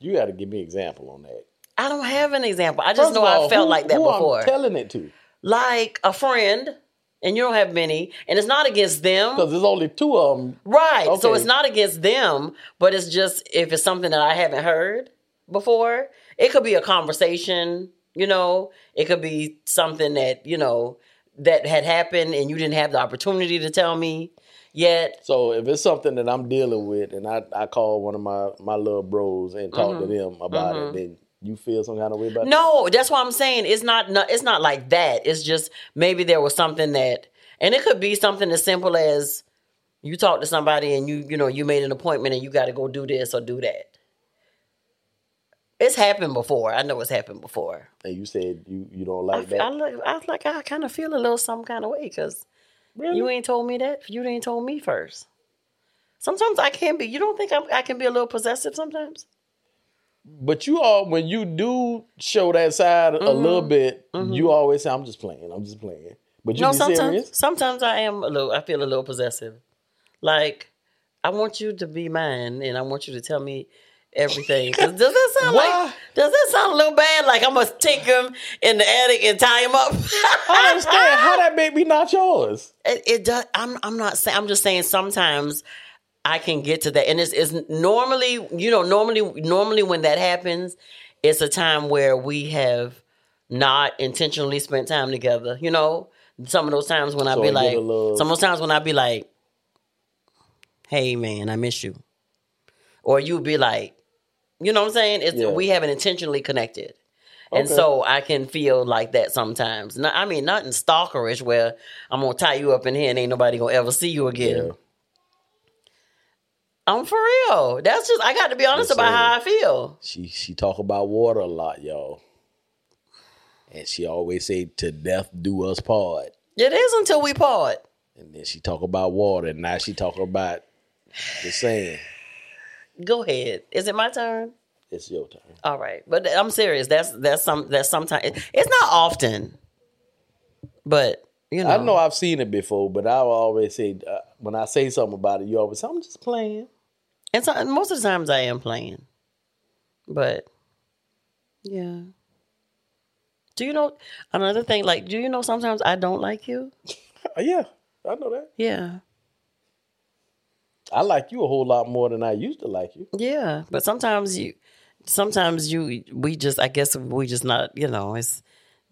You got to give me an example on that. i don't have an example. I just First know all, i felt who- like that who I'm before. telling it to? Like a friend and you don't have many and it's not against them because there's only two of them. Right. So it's not against them, but it's just if it's something that I haven't heard before, it could be a conversation, you know, it could be something that, you know, that had happened and you didn't have the opportunity to tell me yet. So if it's something that I'm dealing with, and I, I call one of my my little bros and talk to mm-hmm. them about it, mm-hmm. then you feel some kind of way about it. No, that's why I'm saying it's not, it's not like that. It's just maybe there was something that and it could be something as simple as you talk to somebody and you you know you made an appointment and you got to go do this or do that. It's happened before. I know it's happened before. And you said you you don't I, like fe- that. I, look, I was like I kind of feel a little some kind of way because really? you ain't told me that. You ain't told me first. Sometimes I can be. You don't think I'm, I can be a little possessive sometimes? But you all when you do show that side a Mm-hmm. little bit, you always say, "I'm just playing. I'm just playing." But you no, sometimes serious. sometimes I am a little. I feel a little possessive. Like I want you to be mine, and I want you to tell me everything. Does that sound Why? like? Does that sound a little bad? Like I must take him in the attic and tie him up? I understand how that make me not yours. it, it does. I'm. I'm not saying. I'm just saying. Sometimes I can get to that, and it's, it's normally, you know, normally, normally when that happens, it's a time where we have not intentionally spent time together. You know, some of those times when I So be like, some of those times when I be like, "Hey, man, I miss you," or you be like, you know what I'm saying? It's Yeah. we haven't intentionally connected. And so I can feel like that sometimes. Not, I mean, nothing stalkerish where I'm gonna tie you up in here and ain't nobody gonna ever see you again. Yeah. I'm for real. That's just I got to be honest about how I feel. She she talk about water a lot, y'all. And she always say to death do us part. It is until we part. And then she talk about water. And now she talk about the sand. Go ahead. Is it my turn? It's your turn. All right, but I'm serious. That's that's some that's sometimes it's not often, but you know, I know I've seen it before, but I always say uh, when I say something about it, you always say, I'm just playing. And so, most of the times I am playing, but yeah. Do you know another thing? Like, do you know sometimes I don't like you? Yeah, I know that. Yeah, I like you a whole lot more than I used to like you. yeah. But sometimes you, sometimes you, we just, I guess we just not, you know, it's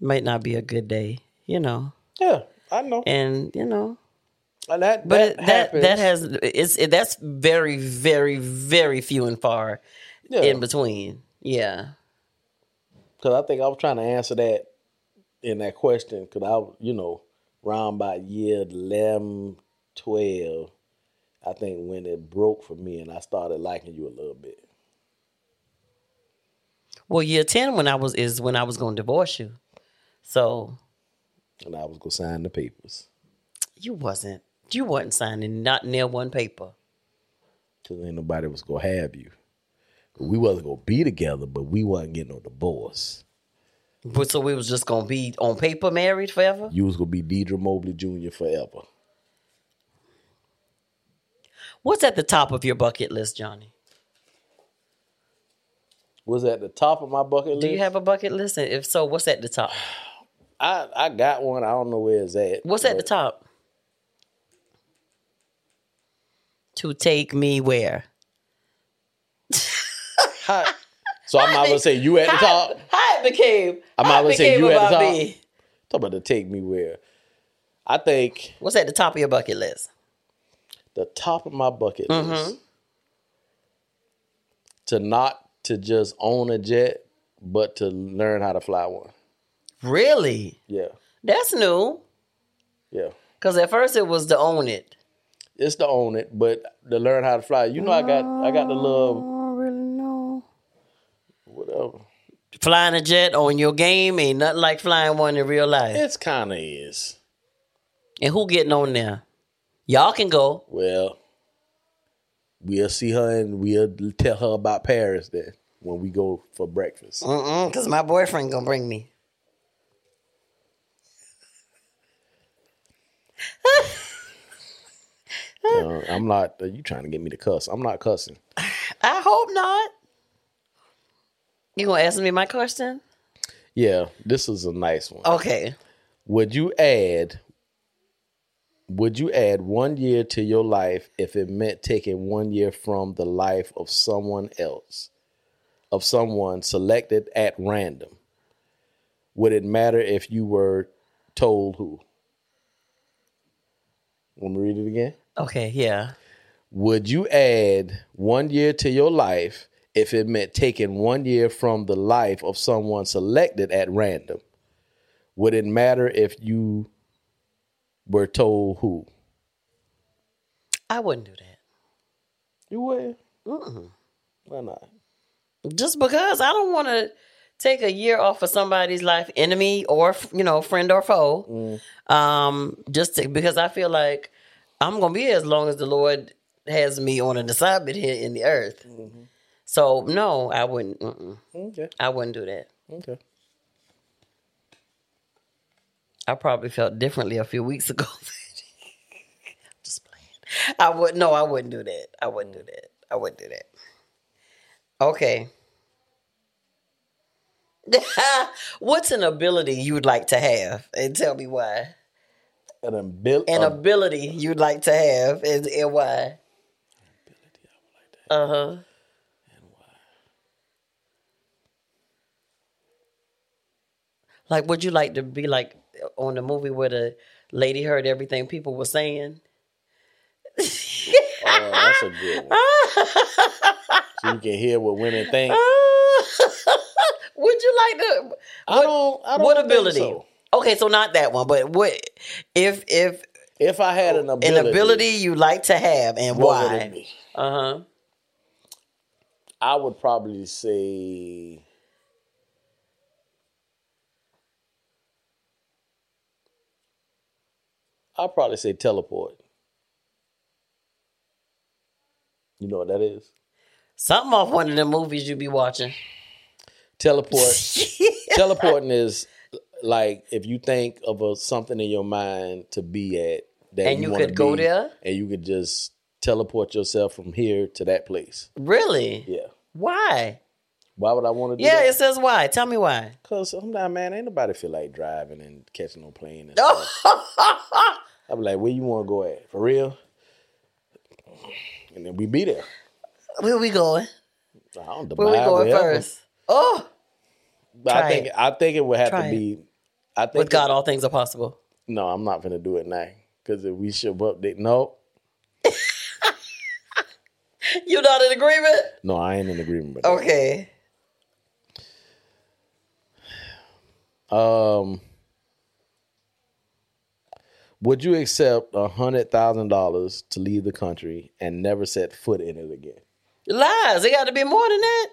might not be a good day, you know, Yeah, I know. and you know, And that, but that, that that has it's it, that's very very very few and far yeah. in between. Yeah. Because I think I was trying to answer that in that question. Because I, you know, around by year 11, 12, I think when it broke for me and I started liking you a little bit. Well, year ten when I was is when I was going to divorce you. So And I was going to sign the papers. you wasn't you wasn't signing not near one paper. Because ain't nobody was to have you. We wasn't to be together, but we wasn't getting no divorce. But so we was just gonna be on paper married forever. You was to be Deidre Mobley Jr. forever. What's at the top of your bucket list, Johnny? Was at the top of my bucket list. Do you have a bucket list? And if so, what's at the top? I, I got one. I don't know where it's at. What's at the top? To take me where? how- so I'm not to say you at the top. How, I became. I'm not gonna say you at the top. me. Talk about to take me where. I think What's at the top of your bucket list? the top of my bucket Mm-hmm. list to not to just own a jet, but to learn how to fly one. Really? Yeah, That's new. yeah. Because at first it was to own it. It's to own it, but to learn how to fly. You know, I got I got the love. I really know. whatever. Flying a jet on your game ain't nothing like flying one in real life. It's kind of is. And who getting on there? Y'all can go. Well, we'll see her and we'll tell her about Paris then when we go for breakfast. Mm-mm, because my boyfriend gonna bring me. Uh, I'm not. Uh, you trying to get me to cuss? I'm not cussing. I hope not. You gonna ask me my question? Yeah, this is a nice one. Okay. Would you add? Would you add one year to your life if it meant taking one year from the life of someone else, of someone selected at random? Would it matter if you were told who? Want me read it again? Okay, yeah. Would you add one year to your life if it meant taking one year from the life of someone selected at random? Would it matter if you were told who? I wouldn't do that. You would? Why not? Just because I don't want to take a year off of somebody's life, enemy or you know friend or foe. Um, just to, because I feel like I'm gonna be here as long as the Lord has me on an assignment here in the earth. Mm-hmm. So no, I wouldn't. Mm-mm, Okay. I wouldn't do that. Okay. I probably felt differently a few weeks ago. Just playing. I would no, I wouldn't do that. I wouldn't do mm. that. I wouldn't do that. Okay. What's an ability you would like to have? And tell me why. An, abil- An ability you'd like to have and, and why. Uh huh. And why? Like, would you like to be like on the movie where the lady heard everything people were saying? oh, that's a good one. so you can hear what women think. would you like to? I don't. I don't what ability? so. Okay, so not that one, but what if if If I had an ability, an ability you like to have and what would it why? Uh huh. I would probably say I'd probably say teleport. You know what that is? Something off one of the movies you be watching. Teleport. Teleporting is like if you think of a, something in your mind to be at that And you wanna could go be, there? and you could just teleport yourself from here to that place. Really? Yeah. Why? Why would I want to do that? Yeah, that? it says why. Tell me why. Cause sometimes, man, ain't nobody feel like driving and catching no plane. And stuff. I be like, where you want to go at? For real? And then we be there. Where we going? I don't Where we going wherever. first? Oh, I Try think it. I think it would have Try to be. I think with God, all things are possible. no, I'm not gonna do it now because if we should update. No, You're not in agreement? no, I ain't in agreement with that. Okay. Um, would you accept a hundred thousand dollars to leave the country and never set foot in it again? Lies. It got to be more than that.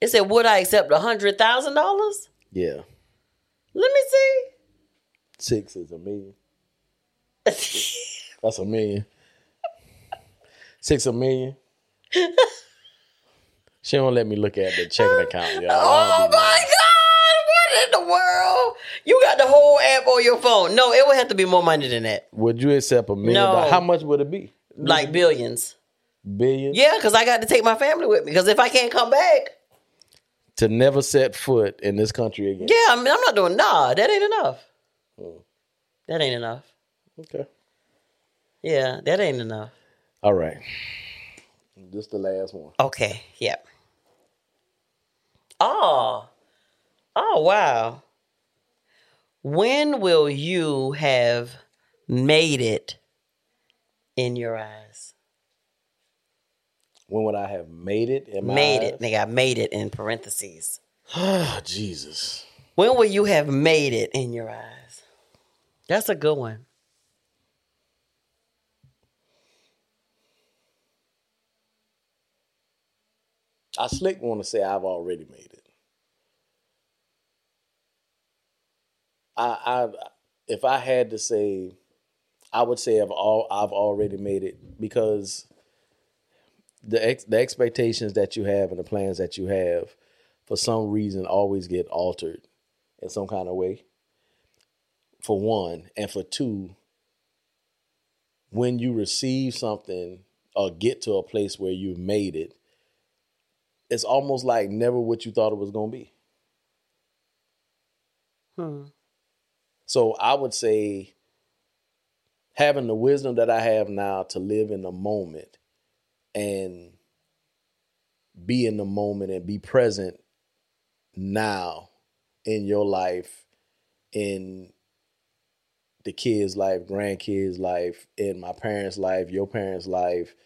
It said, "Would I accept a hundred thousand dollars?" Yeah, Let me see. six is a million. That's a million. Six a million. she don't let me look at the checking account, y'all. Oh my God! What in the world? You got the whole app on your phone. No, it would have to be more money than that. Would you accept a million? No. dollars? How much would it be? Like billions. Billions. Yeah, because I got to take my family with me. Because if I can't come back, To never set foot in this country again. yeah, I mean, I'm not doing. Nah, that ain't enough. Hmm. That ain't enough. Okay. Yeah, that ain't enough. All right. Just the last one. Okay. Yep. Oh. Oh, ah, ah, wow. When will you have made it in your eyes? When would I have made it? In my made eyes? it. They got made it in parentheses. Ah, Jesus. When will you have made it in your eyes? That's a good one. I slick want to say I've already made it. I, I, if I had to say, I would say I've all I've already made it because the ex, the expectations that you have and the plans that you have, for some reason, always get altered in some kind of way. For one, and for two, when you receive something or get to a place where you've made it, it's almost like never what you thought it was going to be. Hmm. So I would say having the wisdom that I have now to live in the moment and be in the moment and be present now in your life, in the kids' life, grandkids' life, in my parents' life, your parents' life,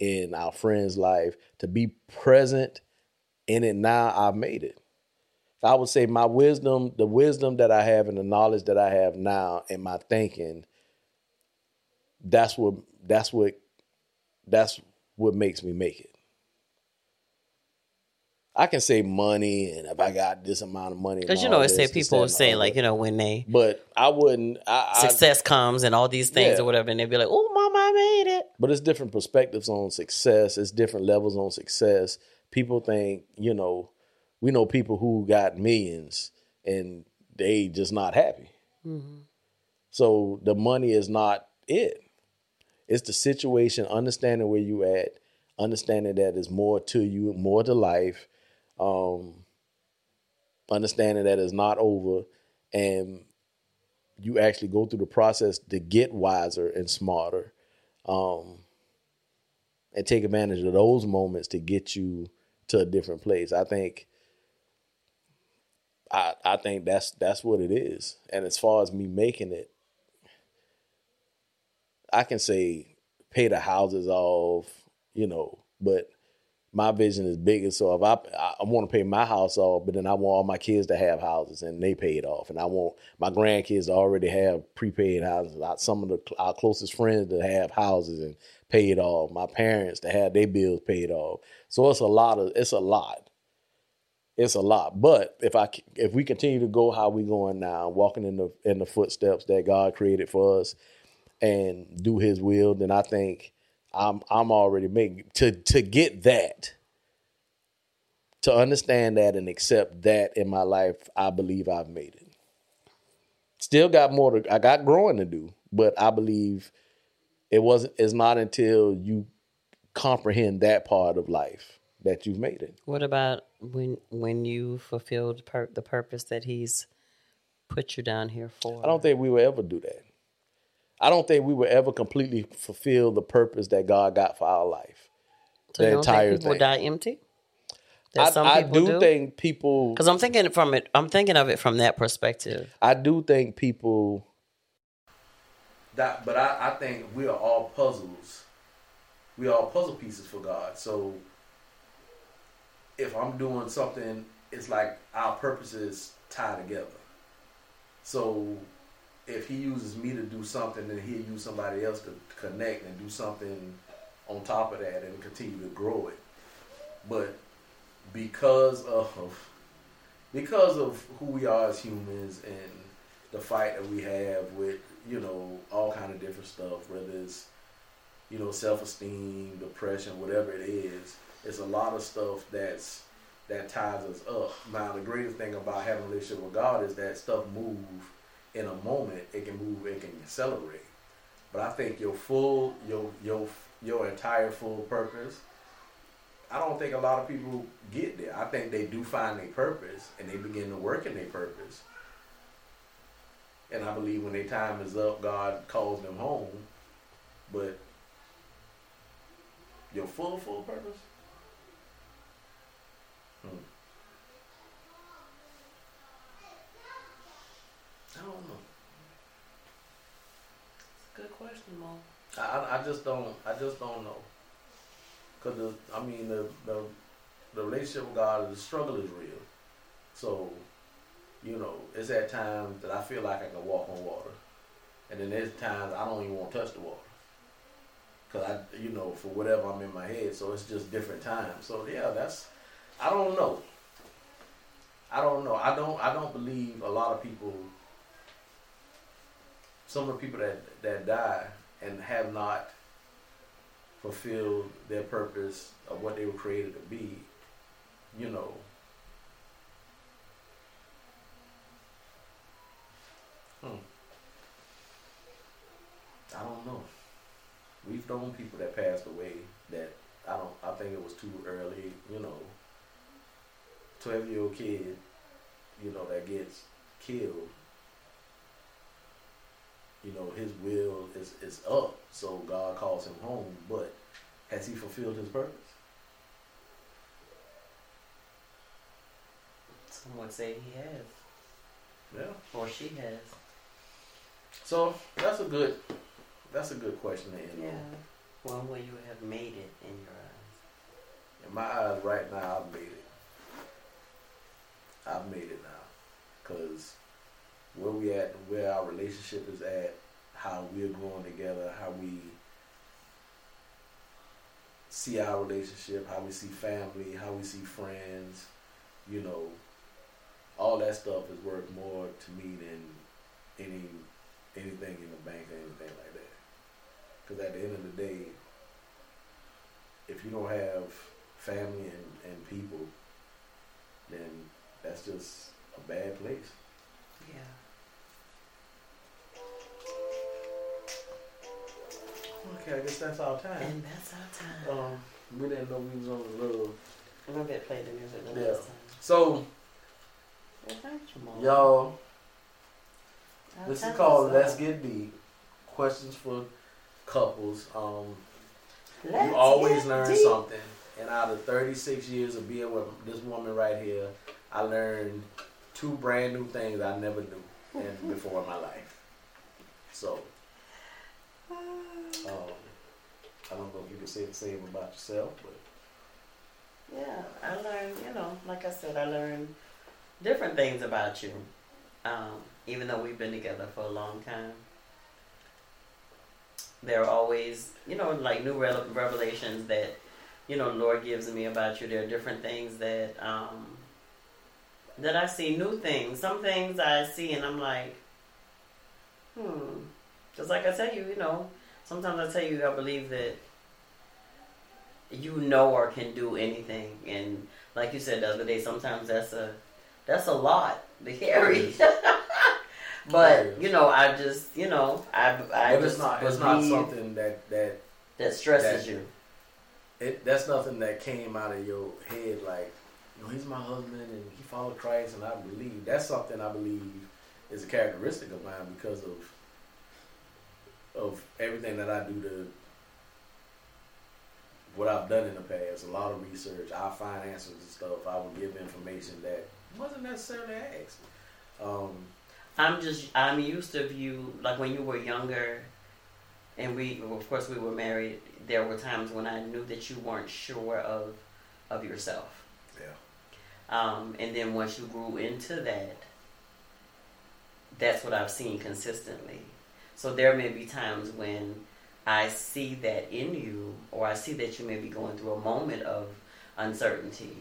in our friends' life, to be present in it now, I've made it. I would say my wisdom, the wisdom that I have and the knowledge that I have now and my thinking, that's what that's what that's what makes me make it. I can say money and if I got this amount of money, Because you know, it this, said people saying other. like you know when they but I wouldn't. I, I, success comes and all these things Yeah. or whatever, and they'd be like, "Oh, mama, I made it." but it's different perspectives on success. It's different levels on success. People think, you know, we know people who got millions and they just not happy. Mm-hmm. So the money is not it. It's the situation, understanding where you at, understanding that there's more to you, more to life, um, understanding that it's not over, and you actually go through the process to get wiser and smarter um, and take advantage of those moments to get you to a different place. I think I I think that's that's what it is. And as far as me making it, I can say pay the houses off, you know, but my vision is bigger. So if I I want to pay my house off, but then I want all my kids to have houses and they pay it off, and I want my grandkids to already have prepaid houses. Some of the our closest friends to have houses and pay it off. My parents to have their bills paid off. So it's a lot of it's a lot. It's a lot. But if I if we continue to go how we going now, walking in the in the footsteps that God created for us, and do His will, then I think I'm I'm already making to to get that, to understand that and accept that in my life. I believe I've made it. Still got more to. I got growing to do, but I believe it wasn't. It's not until you comprehend that part of life that you've made it. What about when when you fulfilled pur- the purpose that He's put you down here for? I don't think we will ever do that. I don't think we will ever completely fulfill the purpose that God got for our life. so the you don't entire think people thing. die empty. That I, some I people do, think people. because I'm thinking from it. I'm thinking of it from that perspective. I do think people. That, but I, I think we are all puzzles. We are all puzzle pieces for God. So if I'm doing something, it's like our purposes tie together. So if He uses me to do something, then He'll use somebody else to connect and do something on top of that and continue to grow it. But because of because of who we are as humans and the fight that we have with you know all kind of different stuff whether it's you know self-esteem depression whatever it is it's a lot of stuff that's that ties us up now the greatest thing about having a relationship with god is that stuff move in a moment it can move it can accelerate but i think your full your your your entire full purpose I don't think a lot of people get there. I think they do find their purpose and they begin to work in their purpose. And I believe when their time is up, God calls them home. But your full, full purpose? Hmm. Good question, Mo. I, I just don't I just don't know. Cause the I mean the the the relationship with God, the struggle is real. So, you know, it's at times that I feel like I can walk on water, and then there's times I don't even want to touch the water. Cause I, you know, for whatever I'm in my head, so it's just different times. So yeah, that's I don't know. I don't know. I don't. I don't believe a lot of people. Some of the people that that die and have not fulfilled their purpose of what they were created to be, you know. Hmm. I don't know. We've known people that passed away that I don't. I think it was too early. You know, twelve year old kid, you know, that gets killed you know, his will is, is up, so God calls him home, but has he fulfilled his purpose? Some would say he has. Yeah. Or she has. So that's a good that's a good question to end Yeah. on. When will you have made it in your eyes? In my eyes right now I've made it. I've made it now. Cause where we at, where our relationship is at, how we're growing together, how we see our relationship, how we see family, how we see friends, you know, all that stuff is worth more to me than any anything in the bank or anything like that. Because at the end of the day, if you don't have family and, and people, then that's just a bad place. That's our time. And that's our time. Um, we didn't know we was on the little. I'm gonna play the music the Yeah. last time. So, Well, you, Mom. y'all, this is called. Let's Get Deep. Questions for couples. Um, Let's you always learn deep. something. And out of 36 years of being with this woman right here, I learned two brand new things I never knew before in my life. So, um, I don't know if you can say the same about yourself, but Yeah, I learned, you know, like I said, I learned different things about you. Um, even though we've been together for a long time, there are always, you know, like new revelations that, you know, Lord gives me about you. There are different things that, um, that I see, new things. Some things I see and I'm like, hmm. Just like I tell you, you know, sometimes I tell you I believe that you know or can do anything. And like you said the other day sometimes that's a that's a lot to carry. but you know i just you know i i but just it's not it's not something that that that stresses that- you. it that's nothing that came out of your head like you know he's my husband and he followed Christ and I believe. That's something I believe is a characteristic of mine because of of everything that I do to what I've done in the past, a lot of research, I find answers and stuff. I would give information that wasn't necessarily asked. Um, i'm just i'm used to you like when you were younger and we of course we were married there were times when i knew that you weren't sure of of yourself yeah. Um, and then once you grew into that, that's what I've seen consistently. So there may be times when I see that in you, or I see that you may be going through a moment of uncertainty.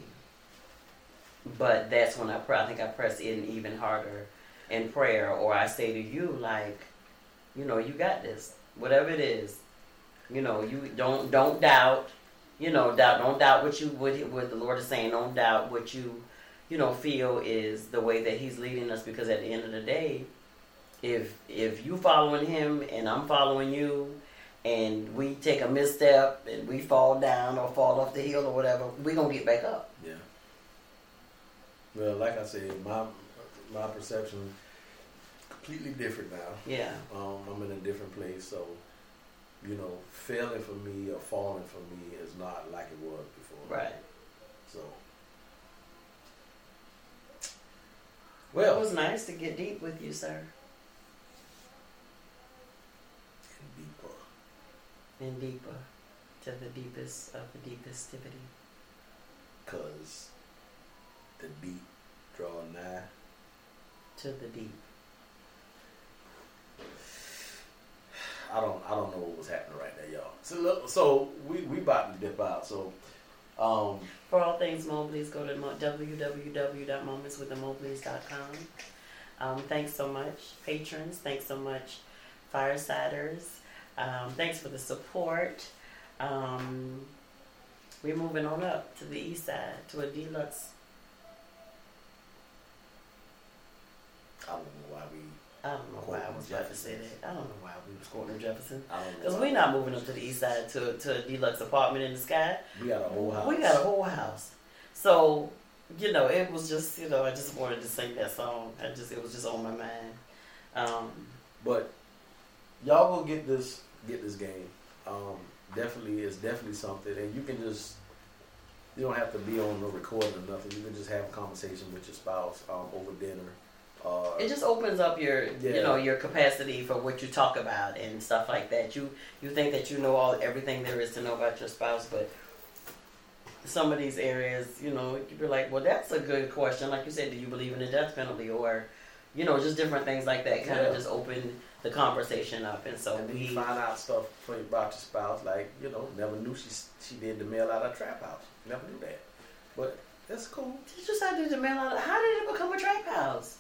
But that's when I pray. I think I press in even harder in prayer, or I say to you, like, you know, you got this. Whatever it is, you know, you don't don't doubt you know, doubt. Don't doubt what you what, what the Lord is saying. Don't doubt what you, you know, feel is the way that He's leading us. Because at the end of the day, if if you following Him and I'm following you, and we take a misstep and we fall down or fall off the hill or whatever, we gonna get back up. Yeah. Well, like I said, my my perception completely different now. Yeah, Um, I'm in a different place, so you know, failing for me or falling for me is not like it was before. right. So. Well, it was nice to get deep with you, sir. And deeper to the deepest of the deepest activity. Cause the deep draw nigh. To the deep. I don't I don't know what was happening right there, y'all. So look, so we we about to dip out. So um For all things Mobleys, go to mo- www.momentswiththemobleys.com. Um, thanks so much, patrons. Thanks so much, firesiders. Um, thanks for the support. Um, we're moving on up to the east side to a deluxe. I don't know why we I don't know why I was about to say that. I don't know why we was to Jefferson. I don't know. Because we're not moving up to the east side to, to a deluxe apartment in the sky. We got a whole house. We got a whole house. So, you know, it was just, you know, I just wanted to sing that song. I just, it was just on my mind. Um, But y'all go get this get this game. Um, definitely, it's definitely something, and you can just you don't have to be on the recording or nothing. You can just have a conversation with your spouse um, over dinner. Uh, it just opens up your, you know, your capacity for what you talk about and stuff like that. You, you think that you know all everything there is to know about your spouse, but some of these areas, you know, you'd be like, well, that's a good question. Like you said, do you believe in the death penalty or, you know, just different things like that kind Yeah. of just open the conversation up. And so and we, find out stuff for, about your spouse, like you know, never knew she she did the mail out of trap house. Never knew that, but that's cool. Did you say did the mail out? How did it become a trap house?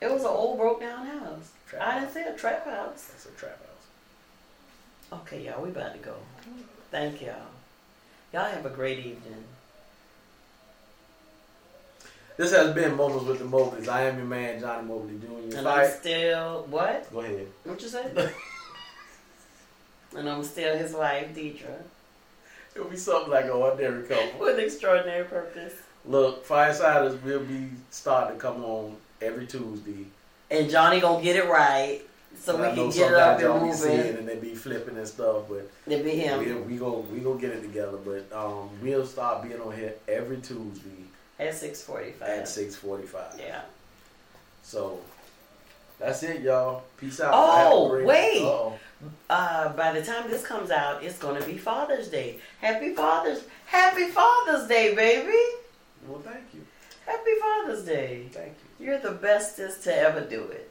It was an old broke down house. Trap I didn't house. say a trap house. That's a trap house. Okay, y'all, we about to go. Thank y'all. Y'all have a great evening. This has been Moments with the Mobleys. I am your man, Johnny Mobley Jr. And I'm still what? Go ahead. What you say? and I'm still his wife, Deidre, It'll be something like an ordinary couple. with an extraordinary purpose. Look, Firesiders will be starting to come on every Tuesday. And Johnny gonna get it right, so I we can get it up and moving. and they be flipping and stuff, but It be we him we go we gonna get it together. But um, we'll start being on here every Tuesday at six forty five. at six forty five. Yeah. So that's it, y'all. Peace out. Oh, Have a great- wait. Uh-oh. Uh, by the time this comes out, it's gonna be Father's Day. Happy Father's Happy Father's Day, baby. Well, thank you, Happy Father's Day. thank you. You're the bestest to ever do it.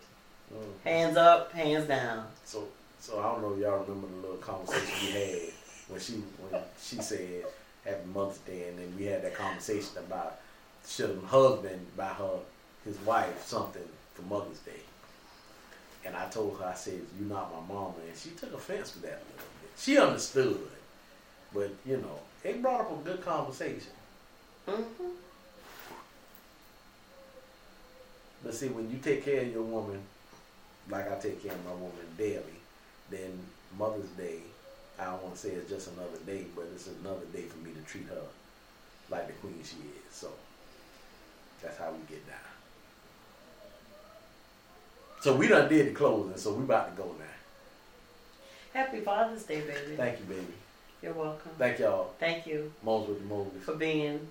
Mm. Hands up, hands down. So, so I don't know if y'all remember the little conversation we had when she when she said Happy Mother's Day, and then we had that conversation about should a husband buy her his wife something for Mother's Day. And I told her, I said, "You're not my mama," and she took offense to that a little bit. She understood, but you know, it brought up a good conversation. Mm-hmm. But see, when you take care of your woman, like I take care of my woman daily, then Mother's Day, I don't want to say it's just another day, but it's another day for me to treat her like the queen she is. So that's how we get down. So we done did the closing, so we about to go now. Happy Father's Day, baby. Thank you, baby. You're welcome. Thank y'all. Thank you Moles with the Mobleys. for being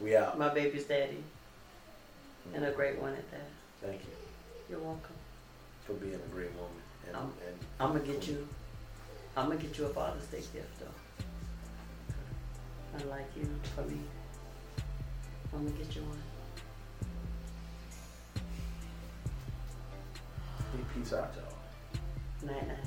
We out. my baby's daddy and a great one at that. Thank you You're welcome. for being a great woman. And, Um, and I'm gonna get you. I'm gonna get you a Father's Day gift though. I like you, for me, I'm gonna get you one. Peace out, y'all. Night night.